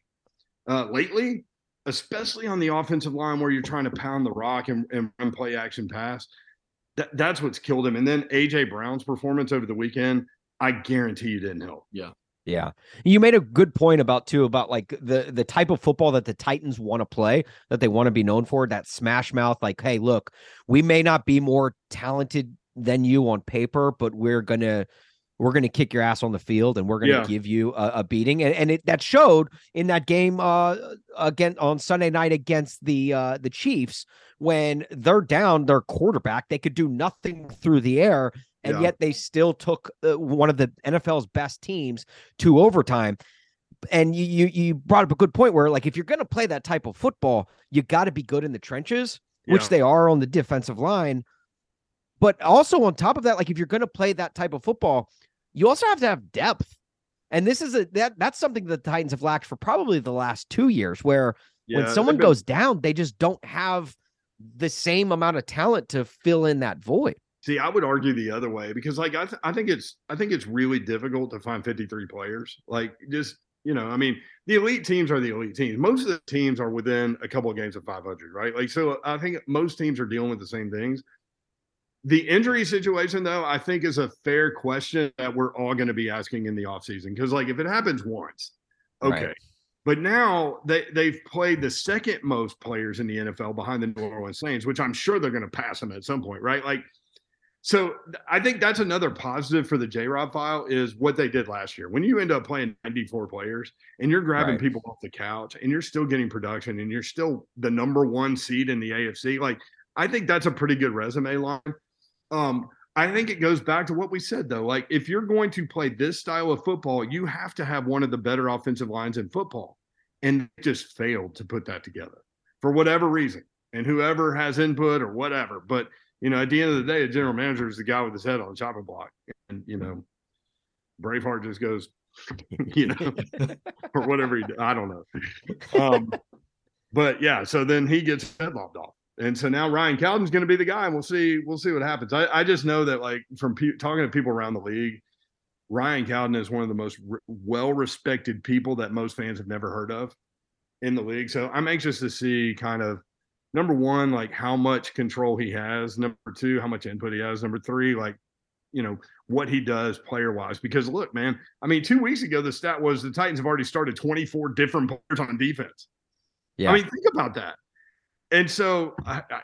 uh, lately, especially on the offensive line where you're trying to pound the rock and, and run play action pass, that, that's what's killed him. And then AJ Brown's performance over the weekend, I guarantee you didn't help. Yeah. You made a good point about too about like the the type of football that the Titans want to play, that they want to be known for, that smash mouth like, hey, look, we may not be more talented than you on paper, but we're going to we're going to kick your ass on the field and we're going to Yeah. give you a, a beating and, and it that showed in that game uh again on Sunday night against the uh the Chiefs when they're down their quarterback they could do nothing through the air and Yeah. yet they still took uh, one of the NFL's best teams to overtime. And you you you brought up a good point where like if you're going to play that type of football, you got to be good in the trenches, which Yeah. they are on the defensive line. But also on top of that, like if you're going to play that type of football, you also have to have depth. And this is a that that's something that the Titans have lacked for probably the last two years, where when someone been- goes down, they just don't have the same amount of talent to fill in that void. See, I would argue the other way because, like, I, th- I think it's I think it's really difficult to find 53 players. Like, just you know, I mean, the elite teams are the elite teams. Most of the teams are within a couple of games of 500, right? Like, so I think most teams are dealing with the same things. The injury situation, though, I think is a fair question that we're all going to be asking in the offseason. Because, like, if it happens once, Right. okay. But now they, they've played the second most players in the NFL behind the New Orleans Saints, which I'm sure they're going to pass them at some point, right? Like, so I think that's another positive for the J Rob file is what they did last year. When you end up playing 94 players and you're grabbing Right. people off the couch and you're still getting production and you're still the number one seed in the AFC, like I think that's a pretty good resume line. Um, I think it goes back to what we said though. Like if you're going to play this style of football, you have to have one of the better offensive lines in football. And just failed to put that together for whatever reason. And whoever has input or whatever. But you know, at the end of the day, the general manager is the guy with his head on the chopping block. And you know, Braveheart just goes, you know, or whatever he I don't know. Um, but yeah, so then he gets head lobbed off. And so now Ryan Cowden's going to be the guy, and we'll see. We'll see what happens. I, I just know that, like, from pe- talking to people around the league, Ryan Cowden is one of the most re- well-respected people that most fans have never heard of in the league. So I'm anxious to see kind of number one, like how much control he has. Number two, how much input he has. Number three, like you know what he does player-wise. Because look, man, I mean, two weeks ago the stat was the Titans have already started 24 different players on defense. Yeah. I mean, think about that. And so I, I,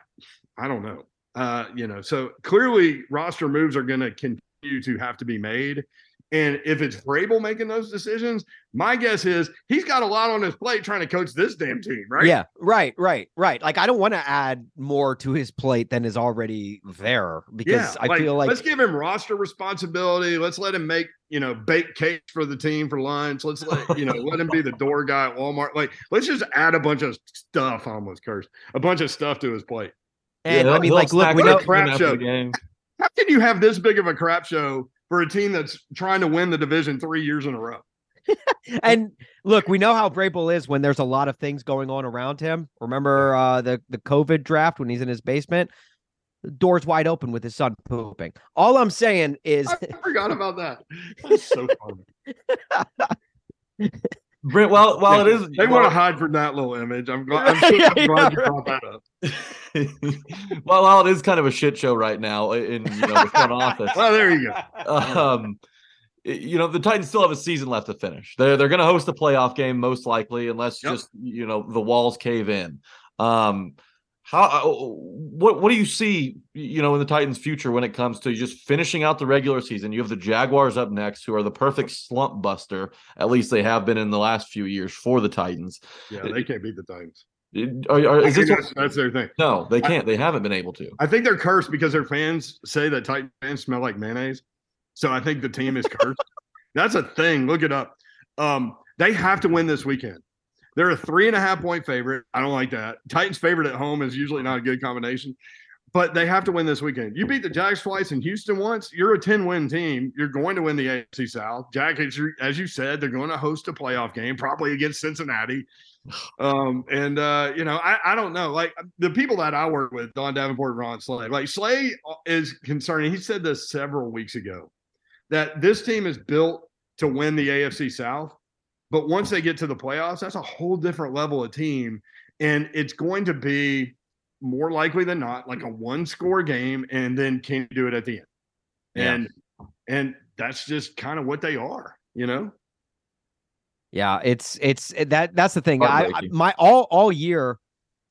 I don't know. Uh, you know, so clearly roster moves are going to continue to have to be made. And if it's Vrabel making those decisions, my guess is he's got a lot on his plate trying to coach this damn team, right? Yeah, right, right, right. Like I don't want to add more to his plate than is already there because Yeah, I feel like let's give him roster responsibility. Let's let him make you know bake cakes for the team for lunch. Let's let you know let him be the door guy at Walmart. Like let's just add a bunch of stuff. I Almost cursed a bunch of stuff to his plate. and Yeah, I mean like look, snack we know crap show. How can you have this big of a crap show for a team that's trying to win the division three years in a row? and look, we know how Vrabel is when there's a lot of things going on around him. Remember uh, the the COVID draft when he's in his basement, the door's wide open with his son pooping. All I'm saying is, I forgot about that. That's so funny. Brent, while while it is They want to hide from that little image. I'm glad, I'm so Yeah, glad yeah, you brought that up. well, while it is kind of a shit show right now in you know the front office. Well, there you go. um, you know the Titans still have a season left to finish. They're they're going to host a playoff game most likely, unless Yep. just you know the walls cave in. Um, how uh, what what do you see you know in the Titans' future when it comes to just finishing out the regular season? You have the Jaguars up next, who are the perfect slump buster. At least they have been in the last few years for the Titans. Yeah, they can't beat the Titans. Are, are- is this that's, that's their thing. no? They can't. They haven't been able to. I think they're cursed because their fans say that Titan fans smell like mayonnaise. So I think the team is cursed. That's a thing. Look it up. Um, they have to win this weekend. They're a three and a half point favorite. I don't like that. Titans favorite at home is usually not a good combination, but they have to win this weekend. You beat the Jags twice and Houston once. You're a 10 win team. You're going to win the AFC South. Jack, as you, as you said, they're going to host a playoff game, probably against Cincinnati. Um, and uh, you know, I, I don't know. Like the people that I work with, Don Davenport, Ron Slay, like Slay is concerning. He said this several weeks ago that this team is built to win the AFC South, but once they get to the playoffs, that's a whole different level of team, and it's going to be more likely than not like a one score game, and then can you do it at the end? Yeah. And and that's just kind of what they are, you know. yeah, it's it's that that's the thing. I, I my all all year,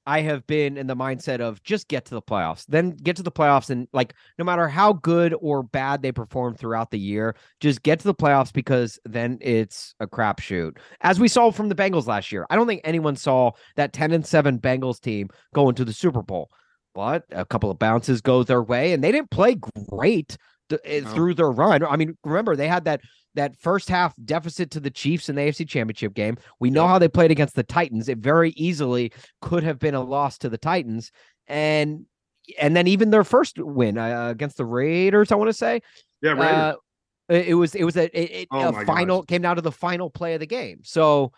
I have been in the mindset of just get to the playoffs, then get to the playoffs, and like no matter how good or bad they perform throughout the year, just get to the playoffs because then it's a crapshoot. As we saw from the Bengals last year, I don't think anyone saw that ten and seven Bengals team go into the Super Bowl, but a couple of bounces go their way, and they didn't play great th- eh, No. through their run. I mean, remember they had that that first half deficit to the Chiefs in the AFC Championship game. We know how they played against the Titans. It very easily could have been a loss to the Titans, and and then even their first win uh, against the Raiders, I want to say, Yeah, Raiders. uh, it was it was a, it, it- Oh a final came down to the final play of the game. So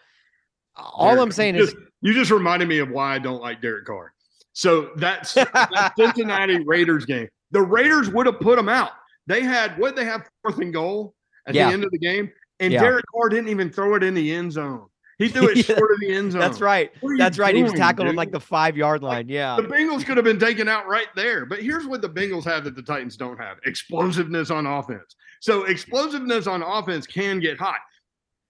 all Derek- I'm saying you is just, you just reminded me of why I don't like Derek Carr. So that's that Cincinnati Raiders game. The Raiders would have put them out. They had what they have fourth and goal at Yeah. the end of the game, and Yeah. Derek Carr didn't even throw it in the end zone. He threw it Yeah, short of the end zone. that's right. What are you That's right. He was doing, tackled on like the five yard line. Yeah. The Bengals could have been taken out right there. But here's what the Bengals have that the Titans don't have explosiveness on offense. So, explosiveness on offense can get hot.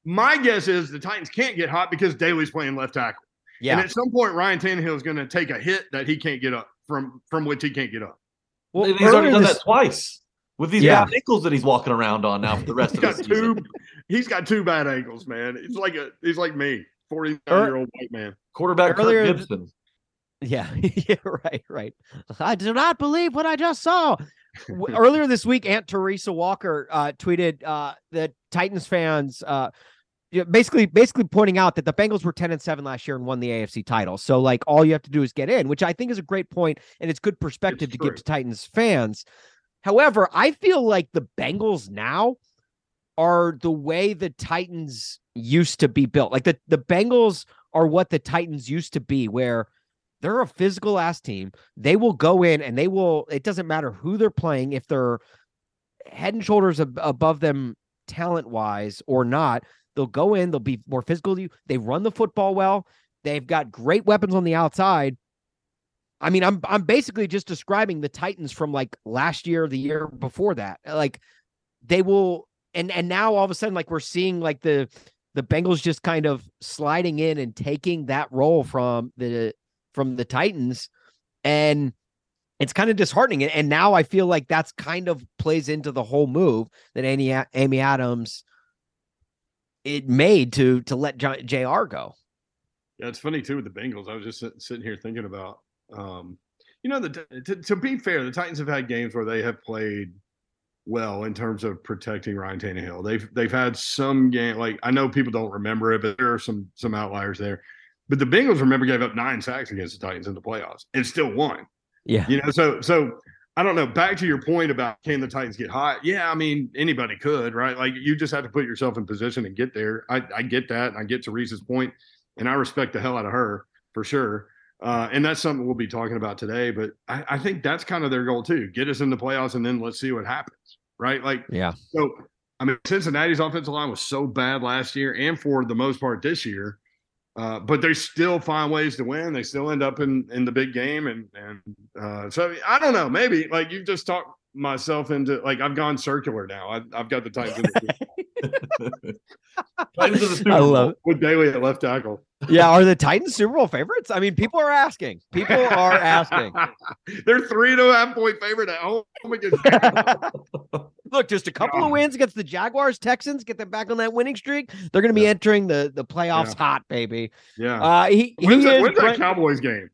My guess is the Titans can't get hot because Daley's playing left tackle. Yeah. And at some point, Ryan Tannehill is going to take a hit that he can't get up from, from which he can't get up. Well, he's already done this- that twice with these Yeah. bad ankles that he's walking around on now for the rest of the got season. two. He's got two bad ankles, man. He's like a. He's like me, forty nine year old white man. Quarterback Earlier Kirk Gibson. Yeah, yeah, right, right. I do not believe what I just saw. Earlier this week, Aunt Teresa Walker uh, tweeted uh, that Titans fans, uh, basically, basically pointing out that the Bengals were ten and seven last year and won the AFC title. So, like, all you have to do is get in, which I think is a great point, and it's good perspective It's to true. give to Titans fans. However, I feel like the Bengals now are the way the Titans used to be built. Like the the Bengals are what the Titans used to be, where they're a physical ass team. They will go in and they will. It doesn't matter who they're playing if they're head and shoulders ab- above them talent wise or not. They'll go in. They'll be more physical. to you. They run the football well. They've got great weapons on the outside. I mean, I'm I'm basically just describing the Titans from like last year, the year before that. Like they will and and now all of a sudden like we're seeing like the the Bengals just kind of sliding in and taking that role from the from the Titans and it's kind of disheartening. And, now I feel like that's kind of plays into the whole move that Amy, Amy Adams it made to to let John, Jr. go. Yeah, it's funny too with the Bengals. I was just sitting here thinking about, um, you know, the, to, to be fair, the Titans have had games where they have played well in terms of protecting Ryan Tannehill. They've they've had some game like I know people don't remember it, but there are some some outliers there. But the Bengals remember gave up nine sacks against the Titans in the playoffs and still won. Yeah, you know, so so I don't know. Back to your point about can the Titans get hot? Yeah, I mean anybody could, right? Like you just have to put yourself in position and get there. I, I get that, and I get Teresa's point, and I respect the hell out of her for sure. Uh, and that's something we'll be talking about today. But I, I, think that's kind of their goal too: get us in the playoffs, and then let's see what happens, right? Like, yeah. So, I mean, Cincinnati's offensive line was so bad last year, and for the most part this year. Uh, but they still find ways to win. They still end up in in the big game, and and uh, so I don't know. Maybe like you just talked myself into like I've gone circular now. I, have got the Titans. In the, Titans in the Super I love with Bailey at left tackle. Yeah, are the Titans Super Bowl favorites? I mean, people are asking. People are asking. They're three and a half point favorite at home against. Look, just a couple yeah. of wins against the Jaguars, Texans, get them back on that winning streak. They're going to be yeah. entering the the playoffs yeah. hot, baby. Yeah. Uh, he, when's, he that, when's that Cowboys game?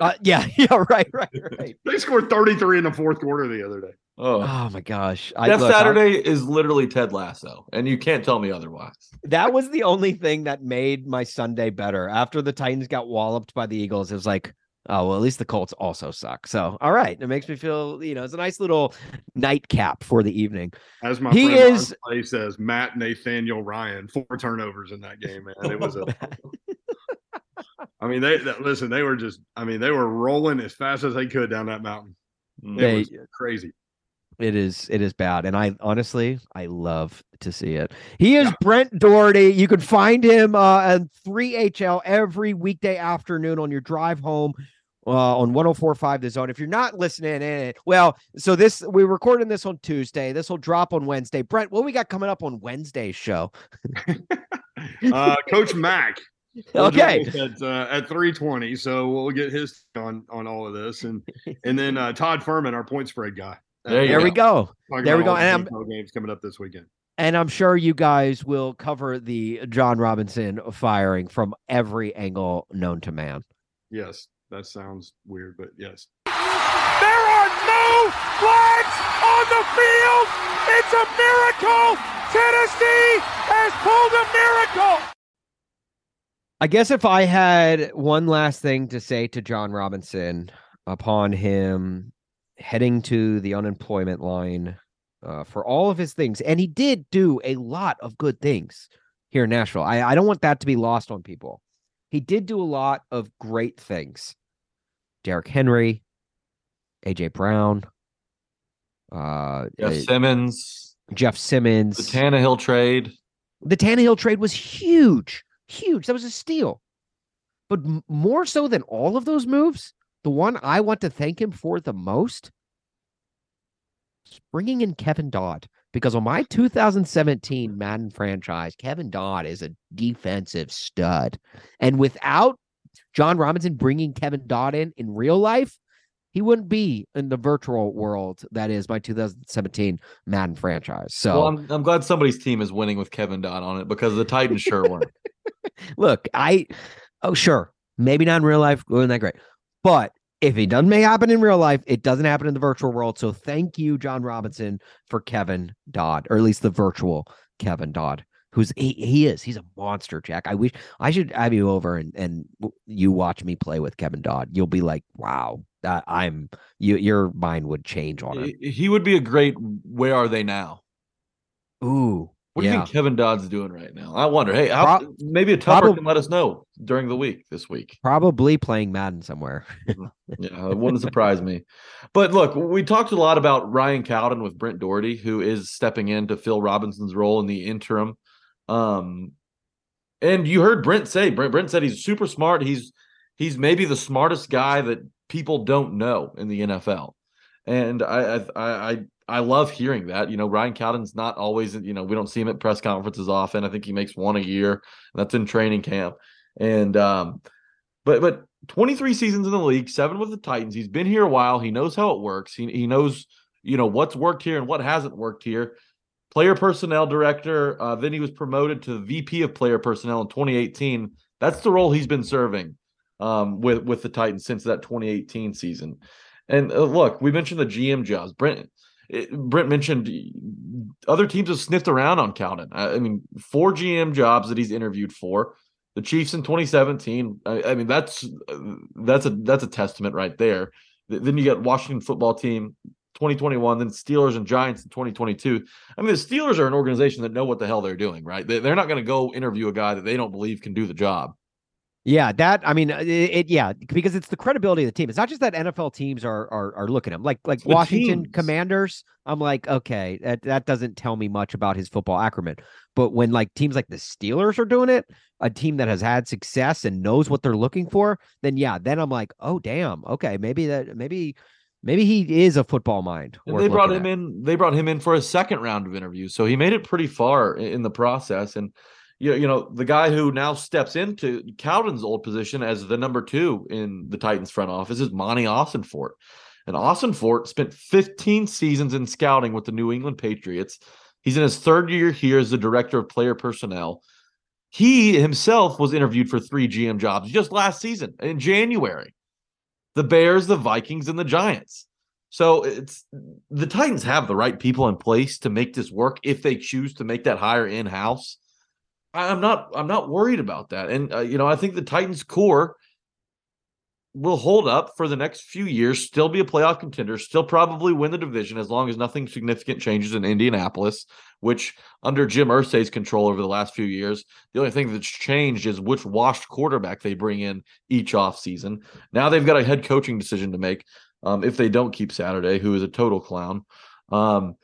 Uh, yeah, yeah, right, right, right. they scored 33 in the fourth quarter the other day. Oh, oh my gosh. I, that look, Saturday I, is literally Ted Lasso, and you can't tell me otherwise. That was the only thing that made my Sunday better. After the Titans got walloped by the Eagles, it was like, oh, well, at least the Colts also suck. So, all right. It makes me feel, you know, it's a nice little nightcap for the evening. As my he friend is, He says, Matt Nathaniel Ryan, four turnovers in that game, man. It was a. I mean, they listen. They were just. I mean, they were rolling as fast as they could down that mountain. It they, was crazy. It is it is bad. And I honestly I love to see it. He is yeah. Brent Dougherty. You can find him uh at 3HL every weekday afternoon on your drive home. Uh, on 1045 the zone. If you're not listening in, well, so this we're recording this on Tuesday. This will drop on Wednesday. Brent, what we got coming up on Wednesday's show? uh, Coach Mack okay at, uh, at 320 so we'll get his on on all of this and and then uh, todd Fuhrman our point spread guy there, there we go. there we go. And I'm, games coming up this weekend. And I'm sure you guys will cover the Jon Robinson firing from every angle known to man. Yes, that sounds weird, but yes. There are no flags on the field. It's a miracle. Tennessee has pulled a miracle. I guess if I had one last thing to say to Jon Robinson upon him heading to the unemployment line uh, for all of his things. And he did do a lot of good things here in Nashville. I, I don't want that to be lost on people. He did do a lot of great things. Derrick Henry, AJ Brown, uh, Jeff Simmons, Jeff Simmons, the Tannehill trade. The Tannehill trade was huge, huge. That was a steal. But more so than all of those moves, the one I want to thank him for the most is bringing in Kevin Dodd because on my 2017 mm. Madden franchise, Kevin Dodd is a defensive stud. And without Jon Robinson bringing Kevin Dodd in in real life, he wouldn't be in the virtual world that is my 2017 Madden franchise. So well, I'm, I'm glad somebody's team is winning with Kevin Dodd on it because the Titans sure weren't. Look, I oh sure, maybe not in real life, wasn't that great. But if it doesn't may happen in real life, it doesn't happen in the virtual world. So thank you, Jon Robinson, for Kevin Dodd, or at least the virtual Kevin Dodd, who's he, he is. He's a monster, Jack. I wish I should have you over and and you watch me play with Kevin Dodd. You'll be like, wow, uh, I'm you. Your mind would change on it. He would be a great. Where are they now? Ooh, what do you think Kevin Dodd's doing right now? I wonder. Hey, how, Pro- maybe a Tupper prob- can let us know during the week this week. Probably playing Madden somewhere. Mm-hmm. yeah, it wouldn't surprise me. But look, we talked a lot about Ryan Cowden with Brent Dougherty, who is stepping in to fill Robinson's role in the interim. Um, and you heard Brent say Brent, Brent said he's super smart. He's he's maybe the smartest guy that people don't know in the NFL. And I I I I love hearing that. You know, Ryan Cowden's not always, you know, we don't see him at press conferences often. I think he makes one a year. that's in training camp. And um, but but 23 seasons in the league, seven with the Titans. He's been here a while. He knows how it works. He, he knows, you know, what's worked here and what hasn't worked here. Player personnel director. Uh, then he was promoted to VP of player personnel in 2018. That's the role he's been serving um, with with the Titans since that 2018 season. And uh, look, we mentioned the GM jobs. Brent it, Brent mentioned other teams have sniffed around on Cowden. I, I, mean, four GM jobs that he's interviewed for. The Chiefs in 2017. I, I mean, that's uh, that's a that's a testament right there. Then you got Washington football team 2021, then Steelers and Giants in 2022. I mean, the Steelers are an organization that know what the hell they're doing, right? They, are not going to go interview a guy that they don't believe can do the job. Yeah, that I mean, uh, it, it, yeah, because it's the credibility of the team. It's not just that NFL teams are are, are looking at him like like Washington teams. Commanders. I'm like, okay, that that doesn't tell me much about his football acumen. But when like teams like the Steelers are doing it, a team that has had success and knows what they're looking for, then yeah, then I'm like, oh damn, okay, maybe that maybe maybe he is a football mind. They brought him at. in. They brought him in for a second round of interviews, so he made it pretty far in the process and you, you know, the guy who now steps into Cowden's old position as the number two in the Titans front office is Monti Ossenfort. And Ossenfort spent 15 seasons in scouting with the New England Patriots. He's in his third year here as the director of player personnel. He himself was interviewed for three GM jobs just last season in January. The Bears, the Vikings, and the Giants. So it's the Titans have the right people in place to make this work if they choose to make that hire in house. I'm not I'm not worried about that. And uh, you know, I think the Titans core will hold up for the next few years, still be a playoff contender, still probably win the division as long as nothing significant changes in Indianapolis, which under Jim Irsay's control over the last few years, the only thing that's changed is which washed quarterback they bring in each offseason. Now they've got a head coaching decision to make um, if they don't keep Saturday, who is a total clown. Um,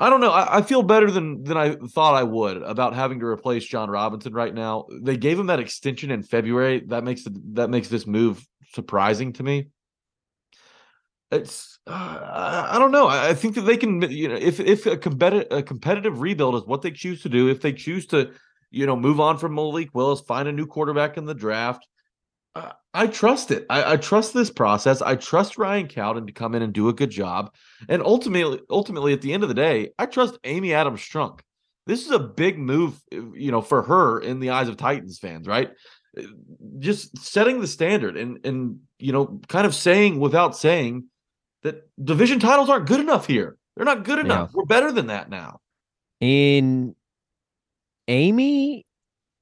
I don't know. I, I, feel better than than I thought I would about having to replace Jon Robinson right now. They gave him that extension in February. That makes the, that makes this move surprising to me. It's uh, I don't know. I think that they can. You know, if if a competitive a competitive rebuild is what they choose to do, if they choose to, you know, move on from Malik Willis, find a new quarterback in the draft, I trust it. I, I, trust this process. I trust Ryan Cowden to come in and do a good job. And ultimately, ultimately, at the end of the day, I trust Amy Adams Strunk. This is a big move, eh, you know, for her in the eyes of Titans fans, right? Eh, just setting the standard and and you know, kind of saying without saying that division titles aren't good enough here. They're not good enough. Yeah. We're better than that now. In Amy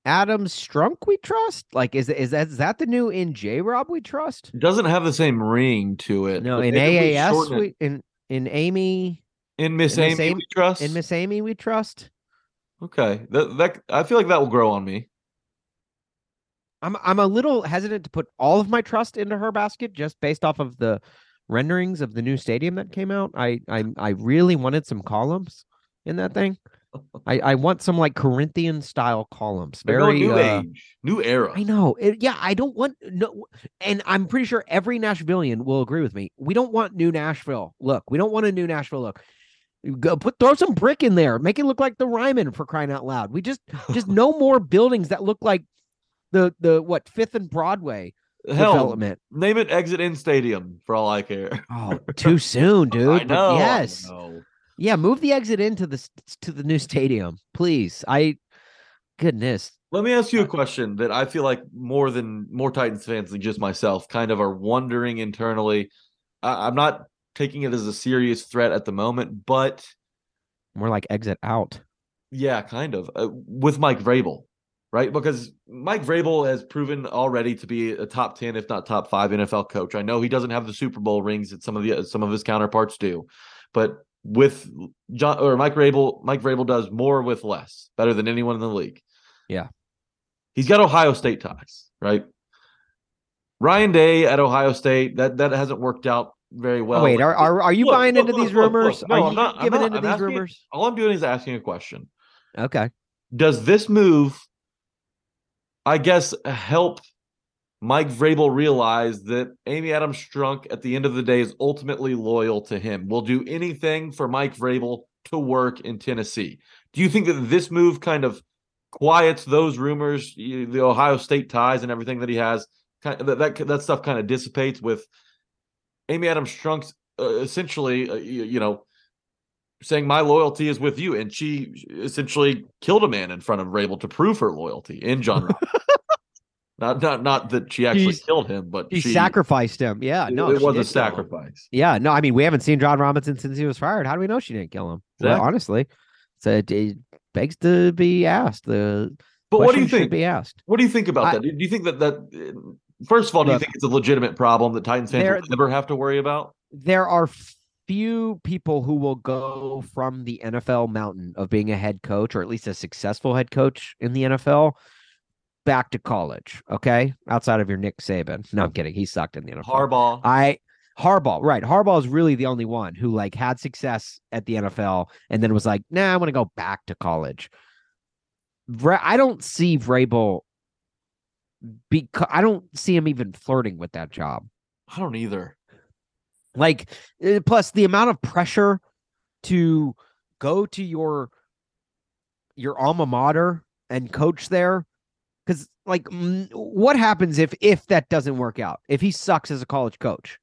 Adams Strunk we trust? Like, is is that is that the new in J Rob we trust? It doesn't have the same ring to it. No, in AAS we, in in Amy in Miss Amy, Amy we trust. In Miss Amy we trust. Okay, that that I feel like that will grow on me. I'm I'm a little hesitant to put all of my trust into her basket just based off of the renderings of the new stadium that came out. I I I really wanted some columns in that thing. I, I want some like Corinthian style columns. Very new uh, age, new era. I know. It, yeah, I don't want no, and I'm pretty sure every Nashvilleian will agree with me. We don't want new Nashville look. We don't want a new Nashville look. Go put throw some brick in there. Make it look like the Ryman for crying out loud. We just just no more buildings that look like the the what Fifth and Broadway Hell, development. Name it Exit In Stadium for all I care. Oh, too soon, dude. I know. But yes. I know. Yeah, move the exit into the to the new stadium, please. I goodness. Let me ask you a question that I feel like more than more Titans fans than just myself kind of are wondering internally. I, I'm not taking it as a serious threat at the moment, but more like exit out. Yeah, kind of uh, with Mike Vrabel, right? Because Mike Vrabel has proven already to be a top ten, if not top five, NFL coach. I know he doesn't have the Super Bowl rings that some of the some of his counterparts do, but with John or Mike Vrabel, Mike Vrabel does more with less, better than anyone in the league. Yeah. He's got Ohio State ties, right? Ryan Day at Ohio State, that that hasn't worked out very well. Oh, wait, are, are are you look, buying look, into look, these rumors? No, are you I'm not, giving I'm not, into I'm these asking, rumors? All I'm doing is asking a question. Okay. Does this move, I guess, help Mike Vrabel realized that Amy Adams Strunk at the end of the day is ultimately loyal to him. Will do anything for Mike Vrabel to work in Tennessee. Do you think that this move kind of quiets those rumors, the Ohio State ties and everything that he has, kind of, that, that that stuff kind of dissipates with Amy Adams Strunk uh, essentially, uh, you, you know, saying my loyalty is with you, and she essentially killed a man in front of Vrabel to prove her loyalty in John. Not not not that she actually She's- killed him, but He she sacrificed him. Yeah, no, it she was a did kill him. sacrifice. Yeah, no, I mean we haven't seen Jon Robinson since he was fired. How do we know she didn't kill him? Well, honestly, so it, it begs to be asked. The But what do you think? Be asked. What do you think about I- that? Do you think that that first of all, do you think it's a legitimate problem that Titans fans there- never have to worry about? There are few people who will go from the NFL mountain of being a head coach, or at least a successful head coach in the NFL, back to college. Okay, outside of your Nick Saban. No, I'm kidding. He sucked in the NFL. Harbaugh. I Harbaugh, right? Harbaugh is really the only one who like had success at the NFL and then was like, "Nah, I want to go back to college." Vra- I don't see Vrabel because I don't see him even flirting with that job. I don't either. Like, uh, plus the amount of pressure to go to your your alma mater and coach there, because like, mm, what happens if if that doesn't work out? If he sucks as a college coach,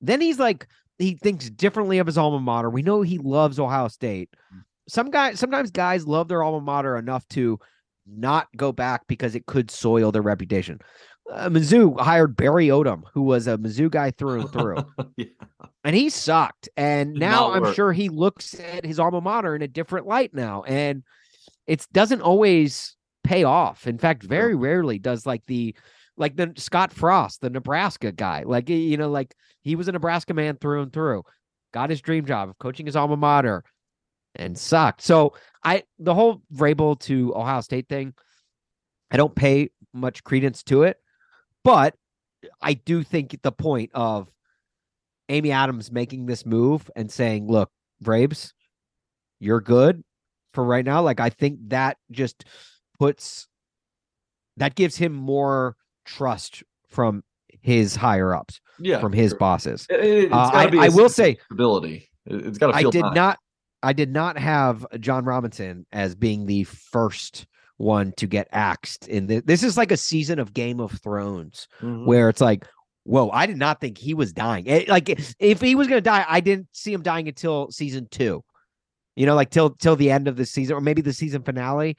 then he's like he thinks differently of his alma mater. We know he loves Ohio State. Some guys, sometimes guys love their alma mater enough to not go back because it could soil their reputation. Uh, Mizzou hired Barry Odom, who was a Mizzou guy through and through yeah. and he sucked. And now I'm sure he looks at his alma mater in a different light now, and it doesn't always pay off. In fact, very rarely does like the like the Scott Frost, the Nebraska guy, like you know, like he was a Nebraska man through and through, got his dream job of coaching his alma mater, and sucked. So I the whole Vrabel to Ohio State thing, I don't pay much credence to it, but I do think the point of Amy Adams making this move and saying, "Look, Vrabes, you're good for right now." Like I think that just puts that gives him more trust from his higher ups, Yeah. from his sure. bosses. It- Uh, I, I will say stability. It- It's got to I did not I did not have Jon Robinson as being the first one to get axed in this. This is like a season of Game of Thrones Mhm. where it's like, whoa, I did not think he was dying. It- like if he was gonna die, I didn't see him dying until season two. You know, like till till the end of the season, or maybe the season finale.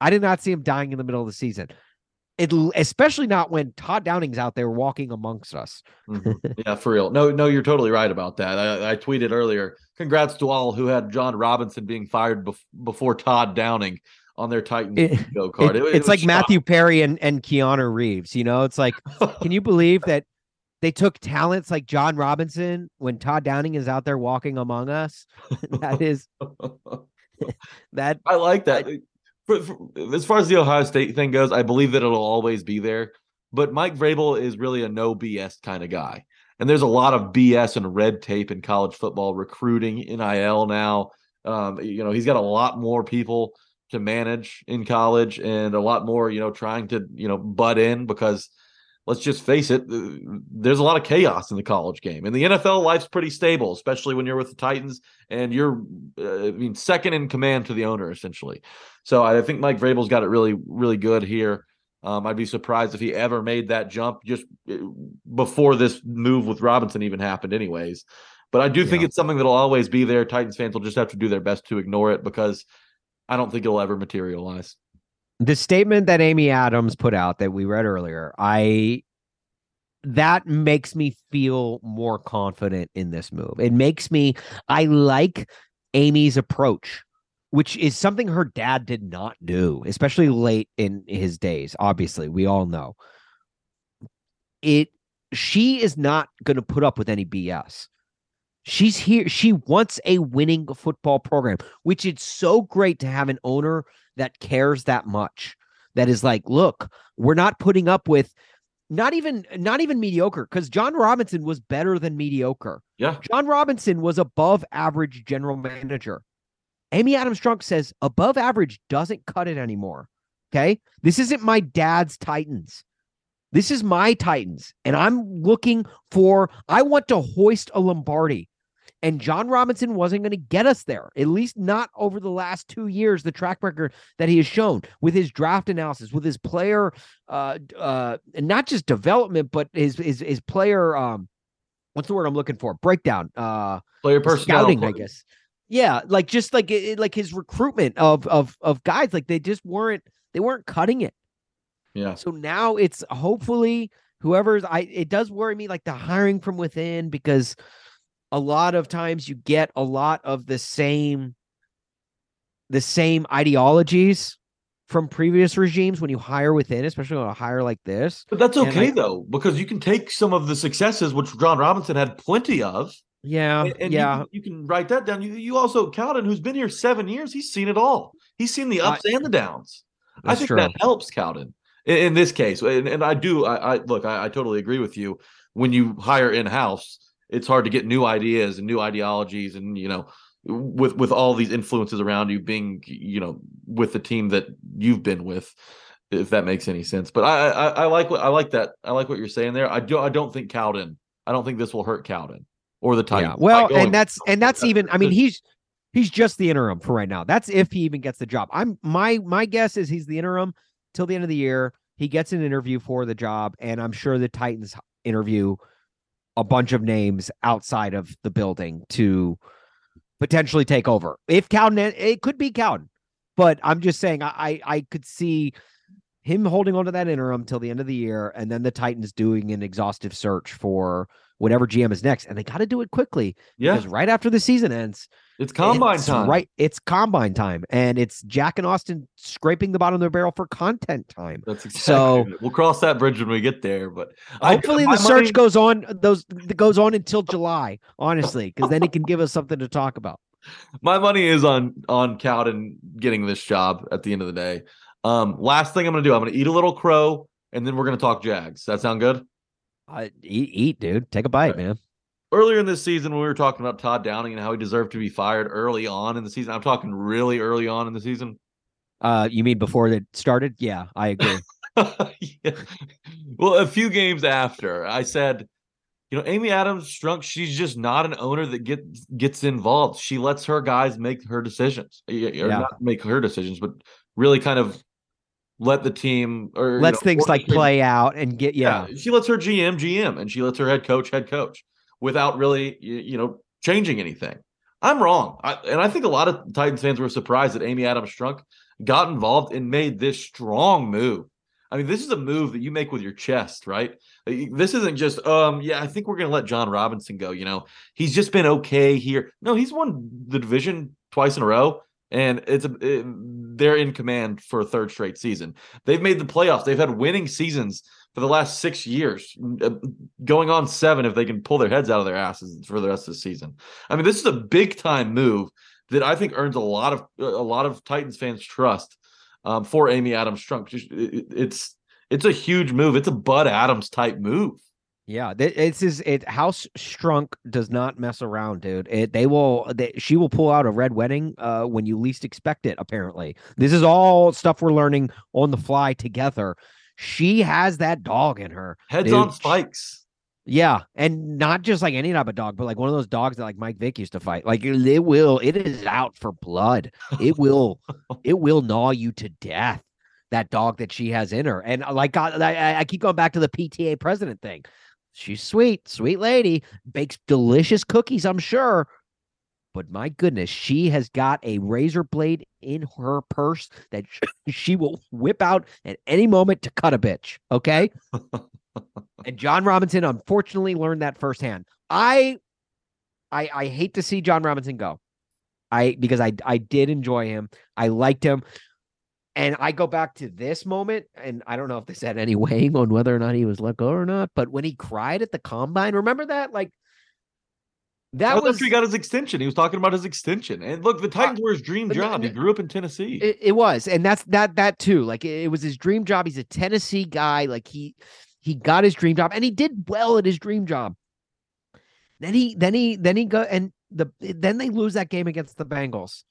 I did not see him dying in the middle of the season. It especially not when Todd Downing's out there walking amongst us. Mhm. yeah, for real. No, no, you're totally right about that. I, I tweeted earlier. Congrats to all who had Jon Robinson being fired bef- before Todd Downing on their Titan go card. It- It- it it's was like shocking. Matthew Perry and, and Keanu Reeves. You know, it's like, can you believe that they took talents like Jon Robinson when Todd Downing is out there walking among us? that is that I like that. For, for- as far as the Ohio State thing goes, I believe that it'll always be there. But Mike Vrabel is really a no BS kind of guy. And there's a lot of BS and red tape in college football, recruiting, NIL now. Um, you know, he's got a lot more people to manage in college and a lot more, you know, trying to, you know, butt in because let's just face it, uh, there's a lot of chaos in the college game. And the NFL life's pretty stable, especially when you're with the Titans and you're, uh, I mean, second in command to the owner, essentially. So I think Mike Vrabel's got it really, really good here. Um, I'd be surprised if he ever made that jump just uh, before this move with Robinson even happened, anyways. But I do think Yeah. it's something that'll always be there. Titans fans will just have to do their best to ignore it because I don't think it'll ever materialize. The statement that Amy Adams put out that we read earlier, I that makes me feel more confident in this move. It makes me I like Amy's approach, which is something her dad did not do, especially late in his days. Obviously, we all know. It she is not going to put up with any BS. She's here. She wants a winning football program, which it's so great to have an owner that cares that much. That is like, look, we're not putting up with not even not even mediocre because Jon Robinson was better than mediocre. Yeah. Jon Robinson was above average general manager. Amy Adams Strunk says above average doesn't cut it anymore. Okay. This isn't my dad's Titans. This is my Titans. And I'm looking for, I want to hoist a Lombardi. And Jon Robinson wasn't going to get us there, at least not over the last two years. The track record that he has shown with his draft analysis, with his player, uh, uh, and not just development, but his his his player, um, what's the word I'm looking for? Breakdown, uh, Player personnel. scouting, I guess. Yeah, like just like it, like his recruitment of of of guys, like they just weren't they weren't cutting it. Yeah. So now it's hopefully whoever's I it does worry me like the hiring from within because a lot of times you get a lot of the same the same ideologies from previous regimes when you hire within, especially on a hire like this. But that's okay like- though, because you can take some of the successes, which Jon Robinson had plenty of, Yeah, and, and you yeah. can- you, can write that down. You, you also Cowden, who's been here seven years, he's seen it all. He's seen the I- ups and the downs. I think true. that helps Cowden in, in this case. And, and I do. I, I look. I, I totally agree with you. When you hire in house, it's hard to get new ideas and new ideologies, and you know, with with all these influences around you, being you know with the team that you've been with. If that makes any sense, but I, I I like what I like that I like what you're saying there. I do I don't think Cowden. I don't think this will hurt Cowden or the Titans. Yeah. Well, and that's and that's even I mean he's he's just the interim for right now. That's if he even gets the job. I'm my my guess is he's the interim till the end of the year. He gets an interview for the job and I'm sure the Titans interview a bunch of names outside of the building to potentially take over. If Cowden it could be Cowden. But I'm just saying I I, could see him holding on to that interim till the end of the year and then the Titans doing an exhaustive search for whatever GM is next and they got to do it quickly yeah, because right after the season ends, it's combine it's time. Right, it's combine time, and it's Jack and Austin scraping the bottom of their barrel for content time. That's exactly So- right. we'll cross that bridge when we get there. But Hopefully, my the search money- goes on those goes on until July, honestly, because then it can give us something to talk about. My money is on on Cowden getting this job at the end of the day. Um, last thing I'm gonna do, I'm gonna eat a little crow, and then we're gonna talk Jags. That sound good? Uh, eat, eat, dude, take a bite, Okay. man. Earlier in this season, when we were talking about Todd Downing and how he deserved to be fired early on in the season, I'm talking really early on in the season. Uh, you mean before it started? Yeah, I agree. Yeah. Well, a few games after, I said, you know, Amy Adams Strunk, she's just not an owner that gets gets involved. She lets her guys make her decisions, or Yeah. not make her decisions, but really kind of let the team or you Let's know, things like play out and get yeah. She lets her GM GM, and she lets her head coach head coach without really you, know changing anything. I'm wrong, I, and I think a lot of Titans fans were surprised that Amy Adams Strunk got involved and made this strong move. I mean, this is a move that you make with your chest, right? This isn't just, um, yeah, I think we're going to let Jon Robinson go. You know, he's just been okay here. No, he's won the division twice in a row, and it's a, it- they're in command for a third straight season. They've made the playoffs. They've had winning seasons for the last six years, uh, going on seven if they can pull their heads out of their asses for the rest of the season. I mean, this is a big time move that I think earns a lot of a lot of Titans fans trust um, for Amy Adams it- it's it's a huge move. It's a Bud Adams type move. Yeah, this is it. House Strunk does not mess around, dude. It they will. They, she will pull out a red wedding uh, when you least expect it. Apparently, this is all stuff we're learning on the fly together. She has that dog in her. Heads Dude, on spikes. Yeah, and not just like any type of dog, but like one of those dogs that like Mike Vick used to fight. Like it will, it is out for blood. It will, it will gnaw you to death. That dog that she has in her, and uh, like God, I- I keep going back to the PTA president thing. She's sweet, sweet lady, bakes delicious cookies, I'm sure. But my goodness, she has got a razor blade in her purse that she will whip out at any moment to cut a bitch. Okay. And Jon Robinson unfortunately learned that firsthand. I I I hate to see Jon Robinson go. I because I I did enjoy him. I liked him. And I go back to this moment, and I don't know if this had any weighing on whether or not he was let go or not, but when he cried at the combine, remember that? Like that That was he got his extension. He was talking about his extension. And look, the uh, Titans were his dream job. He grew up in Tennessee. It, it was, and that's that that too. Like it, it was his dream job. He's a Tennessee guy. Like he he got his dream job, and he did well at his dream job. Then he then he then he go and the then they lose that game against the Bengals,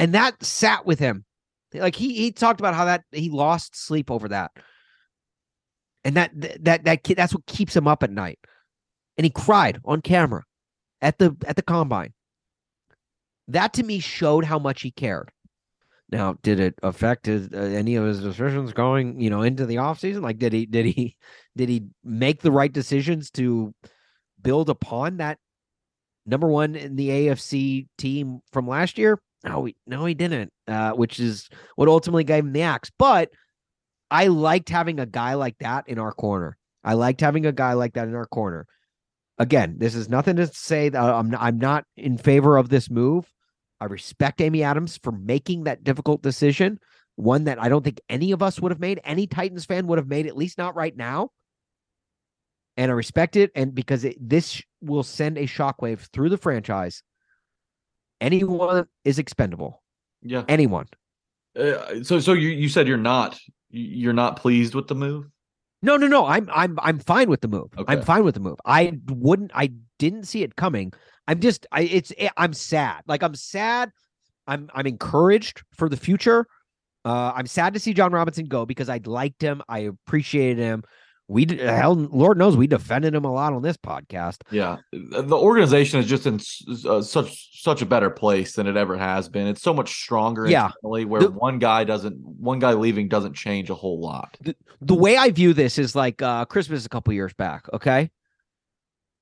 and that sat with him. Like he he talked about how that he lost sleep over that, and that that that kid that's what keeps him up at night, and he cried on camera. At the at the combine. That to me showed how much he cared. Now, did it affect his, uh, any of his decisions going, you know, into the offseason? Like, did he did he did he make the right decisions to build upon that number one in the AFC team from last year? No, he, no, he didn't. Uh, which is what ultimately gave him the axe. But I liked having a guy like that in our corner. I liked having a guy like that in our corner. Again, this is nothing to say that I'm I'm not in favor of this move. I respect Amy Adams for making that difficult decision, one that I don't think any of us would have made. Any Titans fan would have made, at least not right now. And I respect it, and because it, this will send a shockwave through the franchise. Anyone is expendable. Yeah. Anyone. Uh, so so you you said you're not you're not pleased with the move? No, no, no. I'm I'm I'm fine with the move. Okay. I'm fine with the move. I wouldn't I didn't see it coming. I'm just I it's eh, I'm sad. Like I'm sad. I'm I'm encouraged for the future. Uh I'm sad to see Jon Robinson go because I liked him. I appreciated him. We hell Lord knows we defended him a lot on this podcast. Yeah, the organization is just in uh, such such a better place than it ever has been. It's so much stronger. Yeah. where The- one guy doesn't, one guy leaving doesn't change a whole lot. the way I view this is like uh Christmas a couple years back, okay?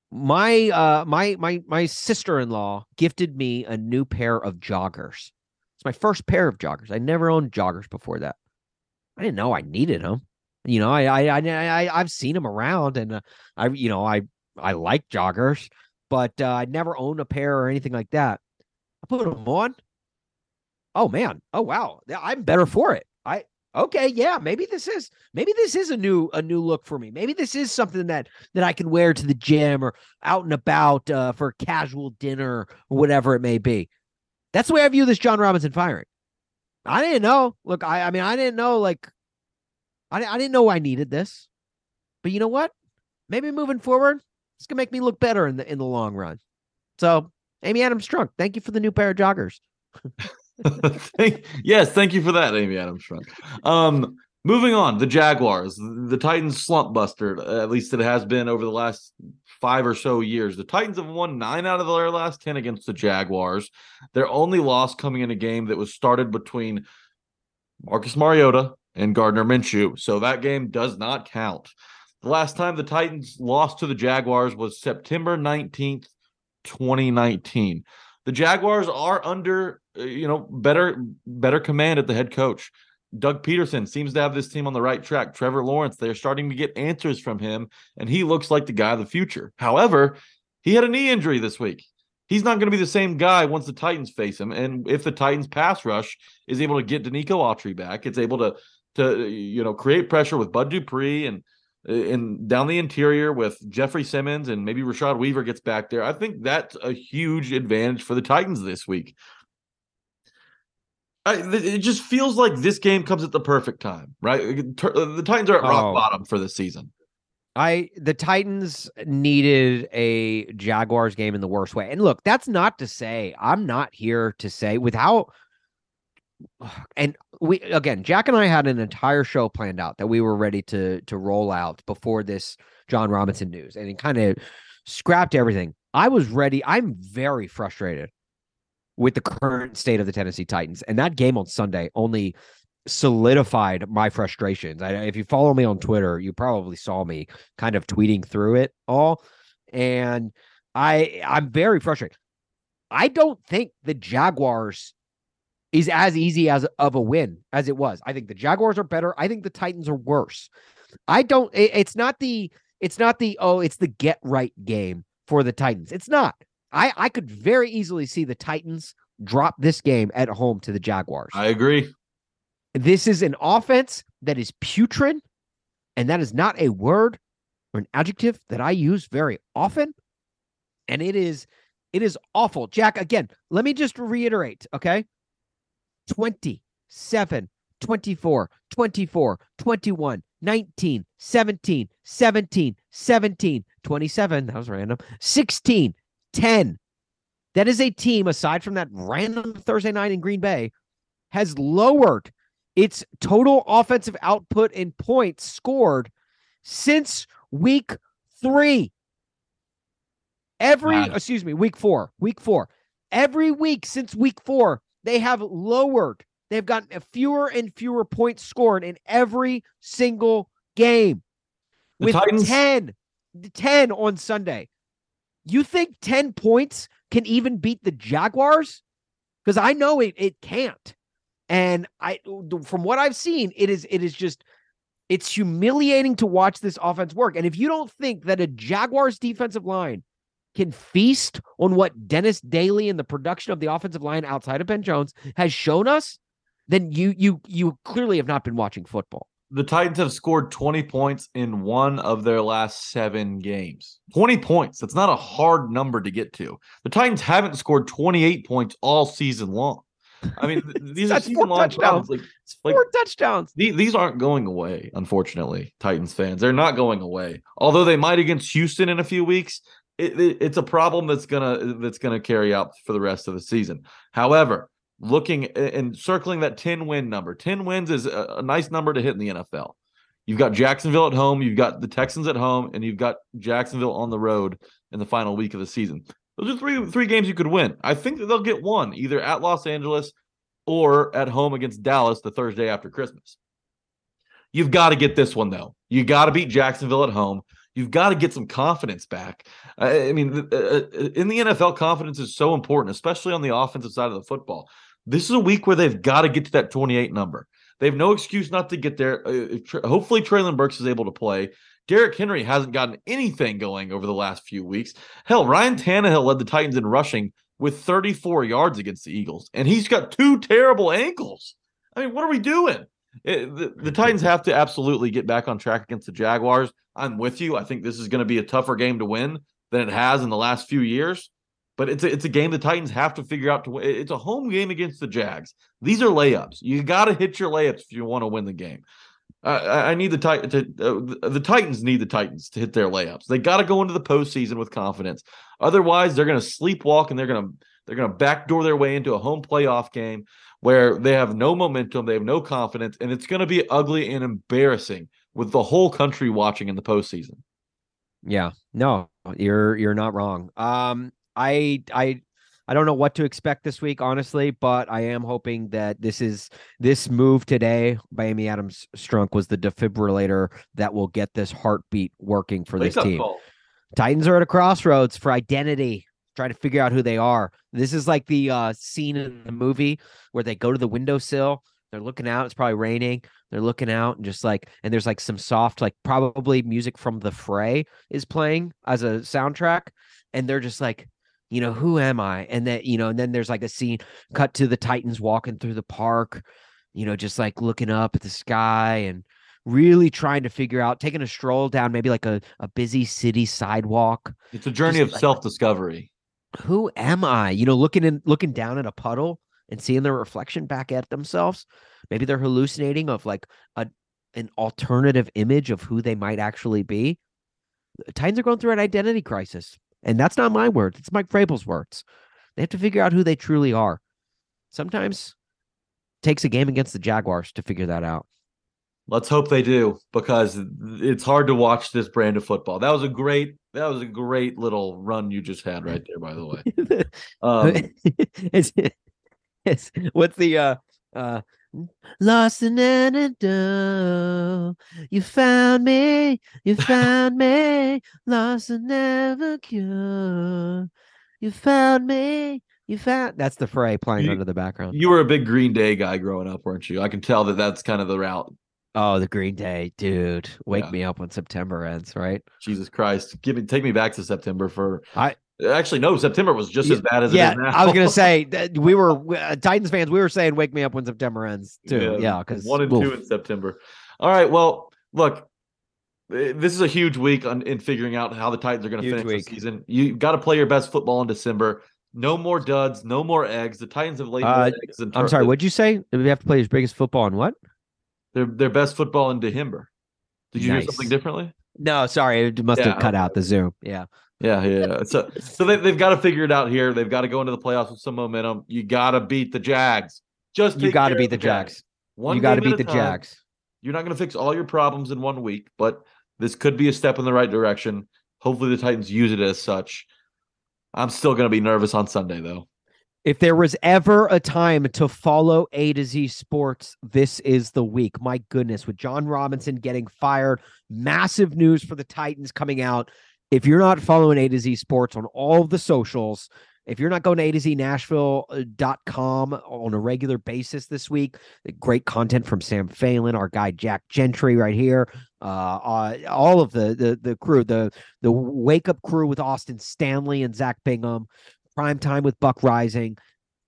My uh my my my sister-in-law gifted me a new pair of joggers. It's my first pair of joggers. I never owned joggers before that. I didn't know I needed them. You know, I I I, I I've seen them around and uh, I you know, I I like joggers, but uh, I never owned a pair or anything like that. I put them on. Oh man. Oh wow. I'm better for it. I okay, yeah, maybe this is maybe this is a new a new look for me. Maybe this is something that that I can wear to the gym or out and about uh, for casual dinner or whatever it may be. That's the way I view this Jon Robinson firing. I didn't know. Look, I I mean I didn't know like I I didn't know I needed this. But you know what? Maybe moving forward, it's gonna make me look better in the in the long run. So, Amy Adams Strunk, thank you for the new pair of joggers. Thank- yes, thank you for that, Amy Adams Strunk. Um, moving on, the Jaguars, the Titans slump buster. At least it has been over the last five or so years. The Titans have won nine out of their last ten against the Jaguars. Their only loss coming in a game that was started between Marcus Mariota and Gardner Minshew. So that game does not count. The last time the Titans lost to the Jaguars was September 19th, 2019. The Jaguars are under, uh, you know, better better command at the head coach. Doug Pederson seems to have this team on the right track. Trevor Lawrence, they're starting to get answers from him, and he looks like the guy of the future. However, he had a knee injury this week. He's not going to be the same guy once the Titans face him. And if the Titans pass rush is able to get Denico Autry back, it's able to to you know create pressure with Bud Dupree and and down the interior with Jeffrey Simmons and maybe Rashad Weaver gets back there. I think that's a huge advantage for the Titans this week. I, it just feels like this game comes at the perfect time, right? The Titans are at rock Oh. bottom for the season. I the Titans needed a Jaguars game in the worst way. And look, that's not to say I'm not here to say with how and we again, Jack and I had an entire show planned out that we were ready to to roll out before this Jon Robinson news and it kind of scrapped everything. I was ready. I'm very frustrated with the current state of the Tennessee Titans. And that game on Sunday only solidified my frustrations. I, if you follow me on Twitter, you probably saw me kind of tweeting through it all, and I I'm very frustrated. I don't think the Jaguars is as easy as of a win as it was. I think the Jaguars are better. I think the Titans are worse. I don't. it- it's not the. It's not the. Oh, it's the get right game for the Titans. It's not. I I could very easily see the Titans drop this game at home to the Jaguars. I agree. This is an offense that is putrid, and that is not a word or an adjective that I use very often. And it is it is awful. Jack, again, let me just reiterate, okay? 27, 24, 24, 21, 19, 17, 17, 17, 27. That was random. 16, 10. That is a team, aside from that random Thursday night in Green Bay, has lowered its total offensive output in points scored since week three. Every Wow. excuse me, week four, week four. Every week since week four, they have lowered. They've gotten fewer and fewer points scored in every single game. The With Titans- 10, 10 on Sunday. You think 10 points can even beat the Jaguars? Because I know it it can't. And I from what I've seen, it is it is just it's humiliating to watch this offense work. And if you don't think that a Jaguars defensive line can feast on what Dennis Daley and the production of the offensive line outside of Ben Jones has shown us, then you you you clearly have not been watching football. The Titans have scored 20 points in one of their last seven games. 20 points. That's not a hard number to get to. The Titans haven't scored 28 points all season long. I mean, these are four season long touchdowns. Like, like four touchdowns. the- these aren't going away, unfortunately, Titans fans. They're not going away. Although they might against Houston in a few weeks, it, it- it's a problem that's gonna that's gonna carry out for the rest of the season. However, looking and circling that 10 win number, 10 wins is a, a nice number to hit in the NFL. You've got Jacksonville at home, you've got the Texans at home, and you've got Jacksonville on the road in the final week of the season. Those are three three games you could win. I think that they'll get one either at Los Angeles or at home against Dallas the Thursday after Christmas. You've got to get this one though. You got to beat Jacksonville at home. You've got to get some confidence back. I I mean, uh, uh, in the NFL, confidence is so important, especially on the offensive side of the football. This is a week where they've got to get to that 28 number. They have no excuse not to get there. Uh, hopefully, Treylon Burks is able to play. Derrick Henry hasn't gotten anything going over the last few weeks. Hell, Ryan Tannehill led the Titans in rushing with 34 yards against the Eagles, and he's got two terrible ankles. I mean, what are we doing? It- the, the Titans have to absolutely get back on track against the Jaguars. I'm with you. I think this is going to be a tougher game to win than it has in the last few years. But it's a, it's a game the Titans have to figure out to win. It's a home game against the Jags. These are layups. You got to hit your layups if you want to win the game. I I need the Tit- to, uh, the Titans need the Titans to hit their layups. They got to go into the postseason with confidence. Otherwise, they're going to sleepwalk and they're going to they're going to backdoor their way into a home playoff game where they have no momentum, they have no confidence, and it's going to be ugly and embarrassing with the whole country watching in the postseason. Yeah, no, you're you're not wrong. Um, I I I don't know what to expect this week, honestly, but I am hoping that this is this move today by Amy Adams Strunk was the defibrillator that will get this heartbeat working for this Wake-up team. call. Titans are at a crossroads for identity, trying to figure out who they are. This is like the uh, scene in the movie where they go to the windowsill. They're looking out. It's probably raining. They're looking out and just like, and there's like some soft, like probably music from The Fray is playing as a soundtrack. And they're just like, you know, who am I? And then, you know, and then there's like a scene cut to the Titans walking through the park, you know, just like looking up at the sky and really trying to figure out, taking a stroll down maybe like a, a busy city sidewalk. It's a journey Just of like- self discovery. Who am I? You know, looking in looking down at a puddle and seeing their reflection back at themselves. Maybe they're hallucinating of like a an alternative image of who they might actually be. Titans are going through an identity crisis. And that's not my words. It's Mike Vrabel's words. They have to figure out who they truly are. Sometimes takes a game against the Jaguars to figure that out. Let's hope they do because it's hard to watch this brand of football. That was a great that was a great little run you just had right there, by the way. Um, it's, it's what's the uh uh lost in antidote you found me you found me lost and never cure you found me you found that's the fray playing You- under the background you were a big Green Day guy growing up, weren't you? I can tell that that's kind of the route. Oh the green day dude wake Yeah. me up when september ends right Jesus Christ, give me take me back to September for. I- actually no, September was just as bad as yeah it is now. i was gonna say that we were uh, titans fans we were saying wake me up when september ends too yeah because one and two in September. All right, well, look, eh, this is a huge week on in figuring out how the Titans are going to finish week. the season. You got to play your best football in December. No more duds, no more eggs. The Titans have laid Uh, eggs. I'm sorry, what'd you say? We have to play his biggest football on what? Their their best football in December. Did you Nice. hear something differently? No, sorry, it must Yeah, have cut out the Zoom. Yeah. Yeah, yeah. So so they, they've got to figure it out here. They've got to go into the playoffs with some momentum. You got to beat the Jags. Just You got to beat the Jags. One you got to beat the time. Jags. You're not going to fix all your problems in one week, but this could be a step in the right direction. Hopefully, the Titans use it as such. I'm still going to be nervous on Sunday, though. If there was ever a time to follow A to Z sports, this is the week. My goodness, with Jon Robinson getting fired, massive news for the Titans coming out. If you're not following A to Z sports on all of the socials, if you're not going to A to Z Nashville.com on a regular basis this week, great content from Sam Phelan, our guy Jack Gentry right here, uh, uh, all of the, the the crew, the the wake up crew with Austin Stanley and Zach Bingham, prime time with Buck Rising.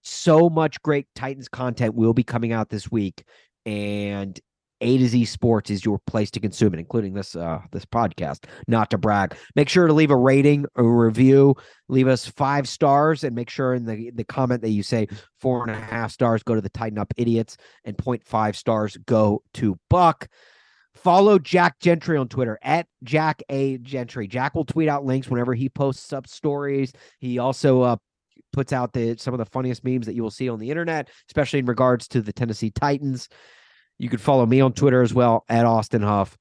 So much great Titans content will be coming out this week, and a to Z Sports is your place to consume it, including this uh this podcast. Not to brag. Make sure to leave a rating, a review, leave us five stars, and make sure in the the comment that you say four and a half stars go to the Titan Up Idiots and 0.5 stars go to Buck. Follow Jack Gentry on Twitter at Jack A Gentry. Jack will tweet out links whenever he posts up stories. He also uh, puts out the some of the funniest memes that you will see on the internet, especially in regards to the Tennessee Titans. You can follow me on Twitter as well at Austin Huff.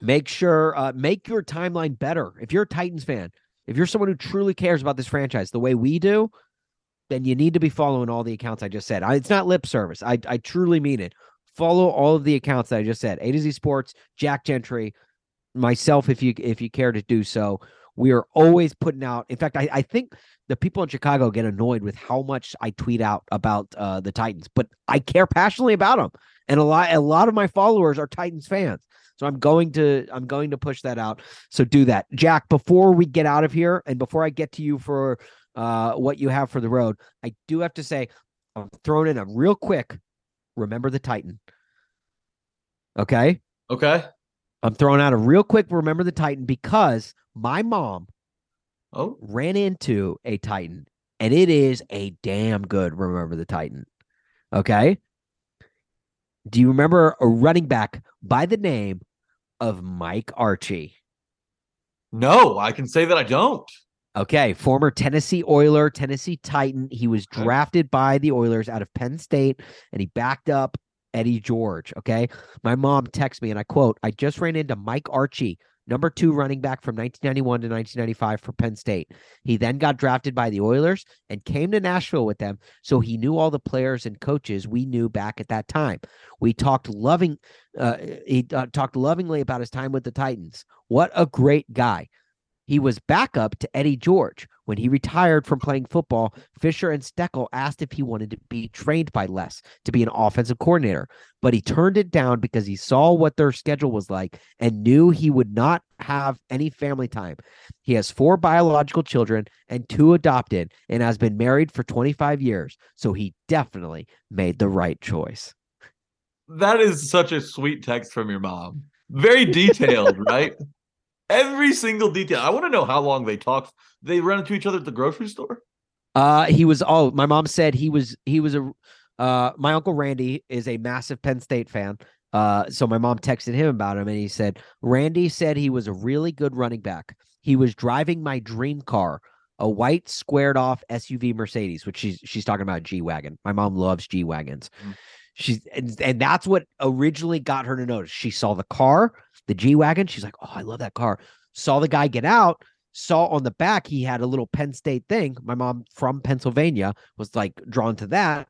Make sure, uh, make your timeline better. If you're a Titans fan, if you're someone who truly cares about this franchise the way we do, then you need to be following all the accounts I just said. I, it's not lip service. I, I truly mean it. Follow all of the accounts that I just said. A to Z Sports, Jack Gentry, myself, if you if you care to do so. We are always putting out. In fact, I, I think the people in Chicago get annoyed with how much I tweet out about uh, the Titans, but I care passionately about them and a lot a lot of my followers are Titans fans. So I'm going to I'm going to push that out. So do that. Jack, before we get out of here and before I get to you for uh what you have for the road, I do have to say I'm throwing in a real quick remember the Titan. Okay? Okay. I'm throwing out a real quick remember the Titan because my mom Oh, ran into a Titan and it is a damn good remember the Titan. Okay? Do you remember a running back by the name of Mike Archie? no, I can say that I don't. Okay, former Tennessee Oiler, Tennessee Titan. He was drafted by the Oilers out of Penn State and he backed up Eddie George. Okay. My mom texts me and I quote, I just ran into Mike Archie, number two running back from 1991 to 1995 for Penn State. He then got drafted by the Oilers and came to Nashville with them. So he knew all the players and coaches we knew back at that time. We talked loving, uh, he uh, talked lovingly about his time with the Titans. What a great guy. He was backup to Eddie George. When he retired from playing football, Fisher and Steckel asked if he wanted to be trained by Les to be an offensive coordinator, but he turned it down because he saw what their schedule was like and knew he would not have any family time. He has four biological children and two adopted and has been married for 25 years, so he definitely made the right choice. That is such a sweet text from your mom. Very detailed, right? Every single detail. I want to know how long they talked. They run into each other at the grocery store. Uh he was oh my mom said he was he was a uh my uncle Randy is a massive Penn State fan. Uh so my mom texted him about him and he said Randy said he was a really good running back. He was driving my dream car, a white squared off SUV Mercedes, which she's she's talking about G Wagon. My mom loves G Wagons. Mm. She's and, and that's what originally got her to notice. She saw the car, the G Wagon. She's like, "Oh, I love that car." Saw the guy get out, saw on the back he had a little Penn State thing. My mom from Pennsylvania was like drawn to that.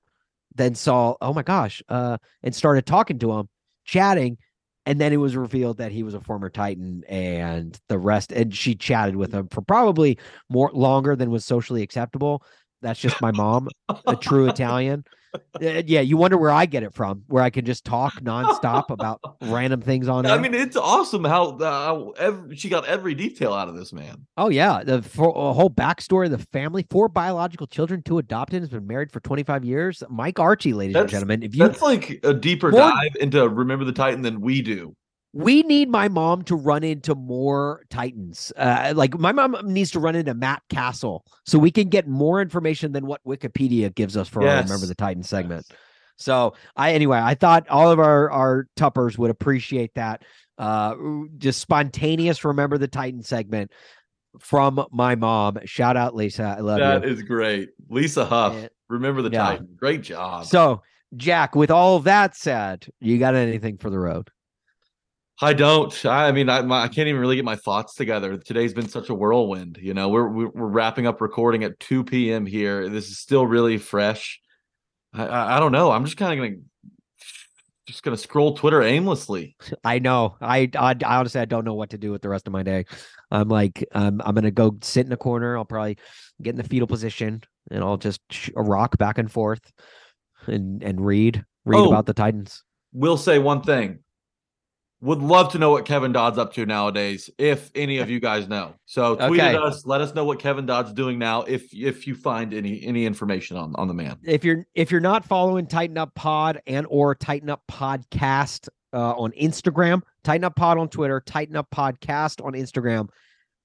Then saw, oh my gosh, uh, and started talking to him, chatting, and then it was revealed that he was a former Titan, and the rest. And she chatted with him for probably more longer than was socially acceptable. That's just my mom, a true Italian. Uh, yeah, you wonder where I get it from, where I can just talk nonstop about random things on. I air. mean, it's awesome how, how ev- she got every detail out of this man. Oh yeah, the for, a whole backstory of the family, four biological children, two adopted, has been married for 25 years. Mike Archie, ladies and gentlemen, if you That's like a deeper dive into Remember the Titan than we do. We need my mom to run into more Titans. Uh, like my mom needs to run into Matt Cassel so we can get more information than what Wikipedia gives us for our Yes. Remember the Titan segment. So I anyway, I thought all of our our tuppers would appreciate that. Uh, just spontaneous Remember the Titan segment from my mom. Shout out Lisa, I love That you. is great. Lisa Huff, And- Remember the Yeah. Titan. Great job. So, Jack, with all that said, you got anything for the road? I don't. I mean, I, my, I can't even really get my thoughts together. Today's been such a whirlwind. You know, we're we're, wrapping up recording at 2 p.m. here. This is still really fresh. I, I, I don't know. I'm just kind of gonna just gonna scroll Twitter aimlessly. I know. I, I I honestly I don't know what to do with the rest of my day. I'm like um, I'm gonna go sit in a corner. I'll probably get in the fetal position and I'll just sh- rock back and forth and and read read Oh. about the Titans. We'll say one thing. Would love to know what Kevin Dodd's up to nowadays, if any of you guys know. So tweet at us. Let us know what Kevin Dodd's doing now, if if you find any any information on on the man. if you're if you're not following Titan Up Pod and or Titan Up Podcast uh, on Instagram, Titan Up Pod on Twitter, Titan Up Podcast on Instagram,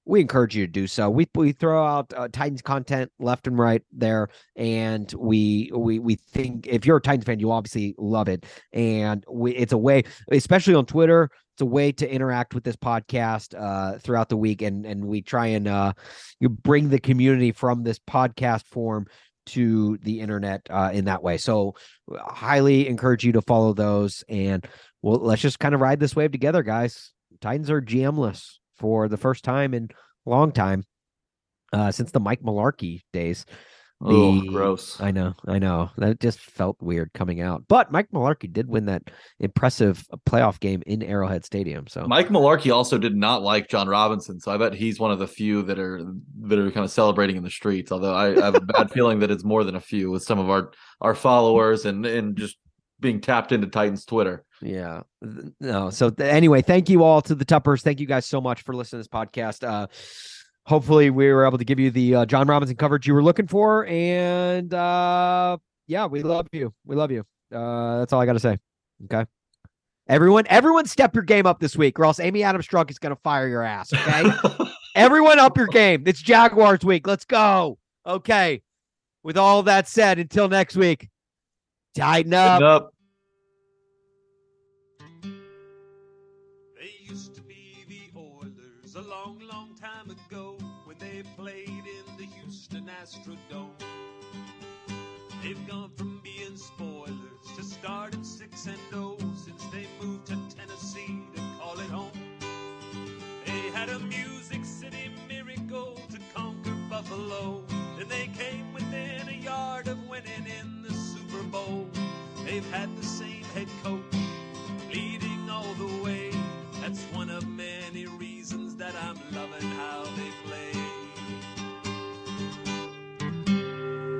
we encourage you to do so. We we throw out uh, Titans content left and right there, and we we we think if you're a Titans fan, you obviously love it, and we it's a way, especially on Twitter. It's a way to interact with this podcast uh, throughout the week, and and we try and uh, you bring the community from this podcast form to the internet uh, in that way. So, highly encourage you to follow those, and well, let's just kind of ride this wave together, guys. Titans are GMless for the first time in a long time uh, since the Mike Mularkey days. Oh, gross. I know, I know. That just felt weird coming out. But Mike Mularkey did win that impressive playoff game in Arrowhead Stadium. So Mike Mularkey also did not like Jon Robinson, so I bet he's one of the few that are that are kind of celebrating in the streets. Although I, I have a bad feeling that it's more than a few with some of our our followers and and just being tapped into Titans Twitter. Yeah. No. So th- anyway, thank you all to the Tuppers. Thank you guys so much for listening to this podcast. Uh hopefully we were able to give you the uh, Jon Robinson coverage you were looking for. And uh yeah, we love you. We love you. Uh that's all I gotta say. Okay. Everyone, everyone step your game up this week, or else Amy Adams Strunk is gonna fire your ass. Okay. everyone up your game. It's Jaguars week. Let's go. Okay. With all that said, until next week, Titan up. Up. They've gone from being spoilers to starting 6 and 0 since they moved to Tennessee to call it home. They had a Music City miracle to conquer Buffalo. Then they came within a yard of winning in the Super Bowl. They've had the same head coach leading all the way. That's one of many reasons that I'm loving how they play.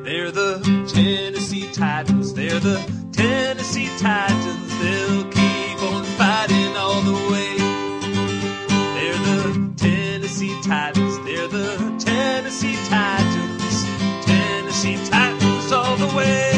They're the Tennessee Titans. They're the Tennessee Titans. They'll keep on fighting all the way. They're the Tennessee Titans. They're the Tennessee Titans. Tennessee Titans all the way.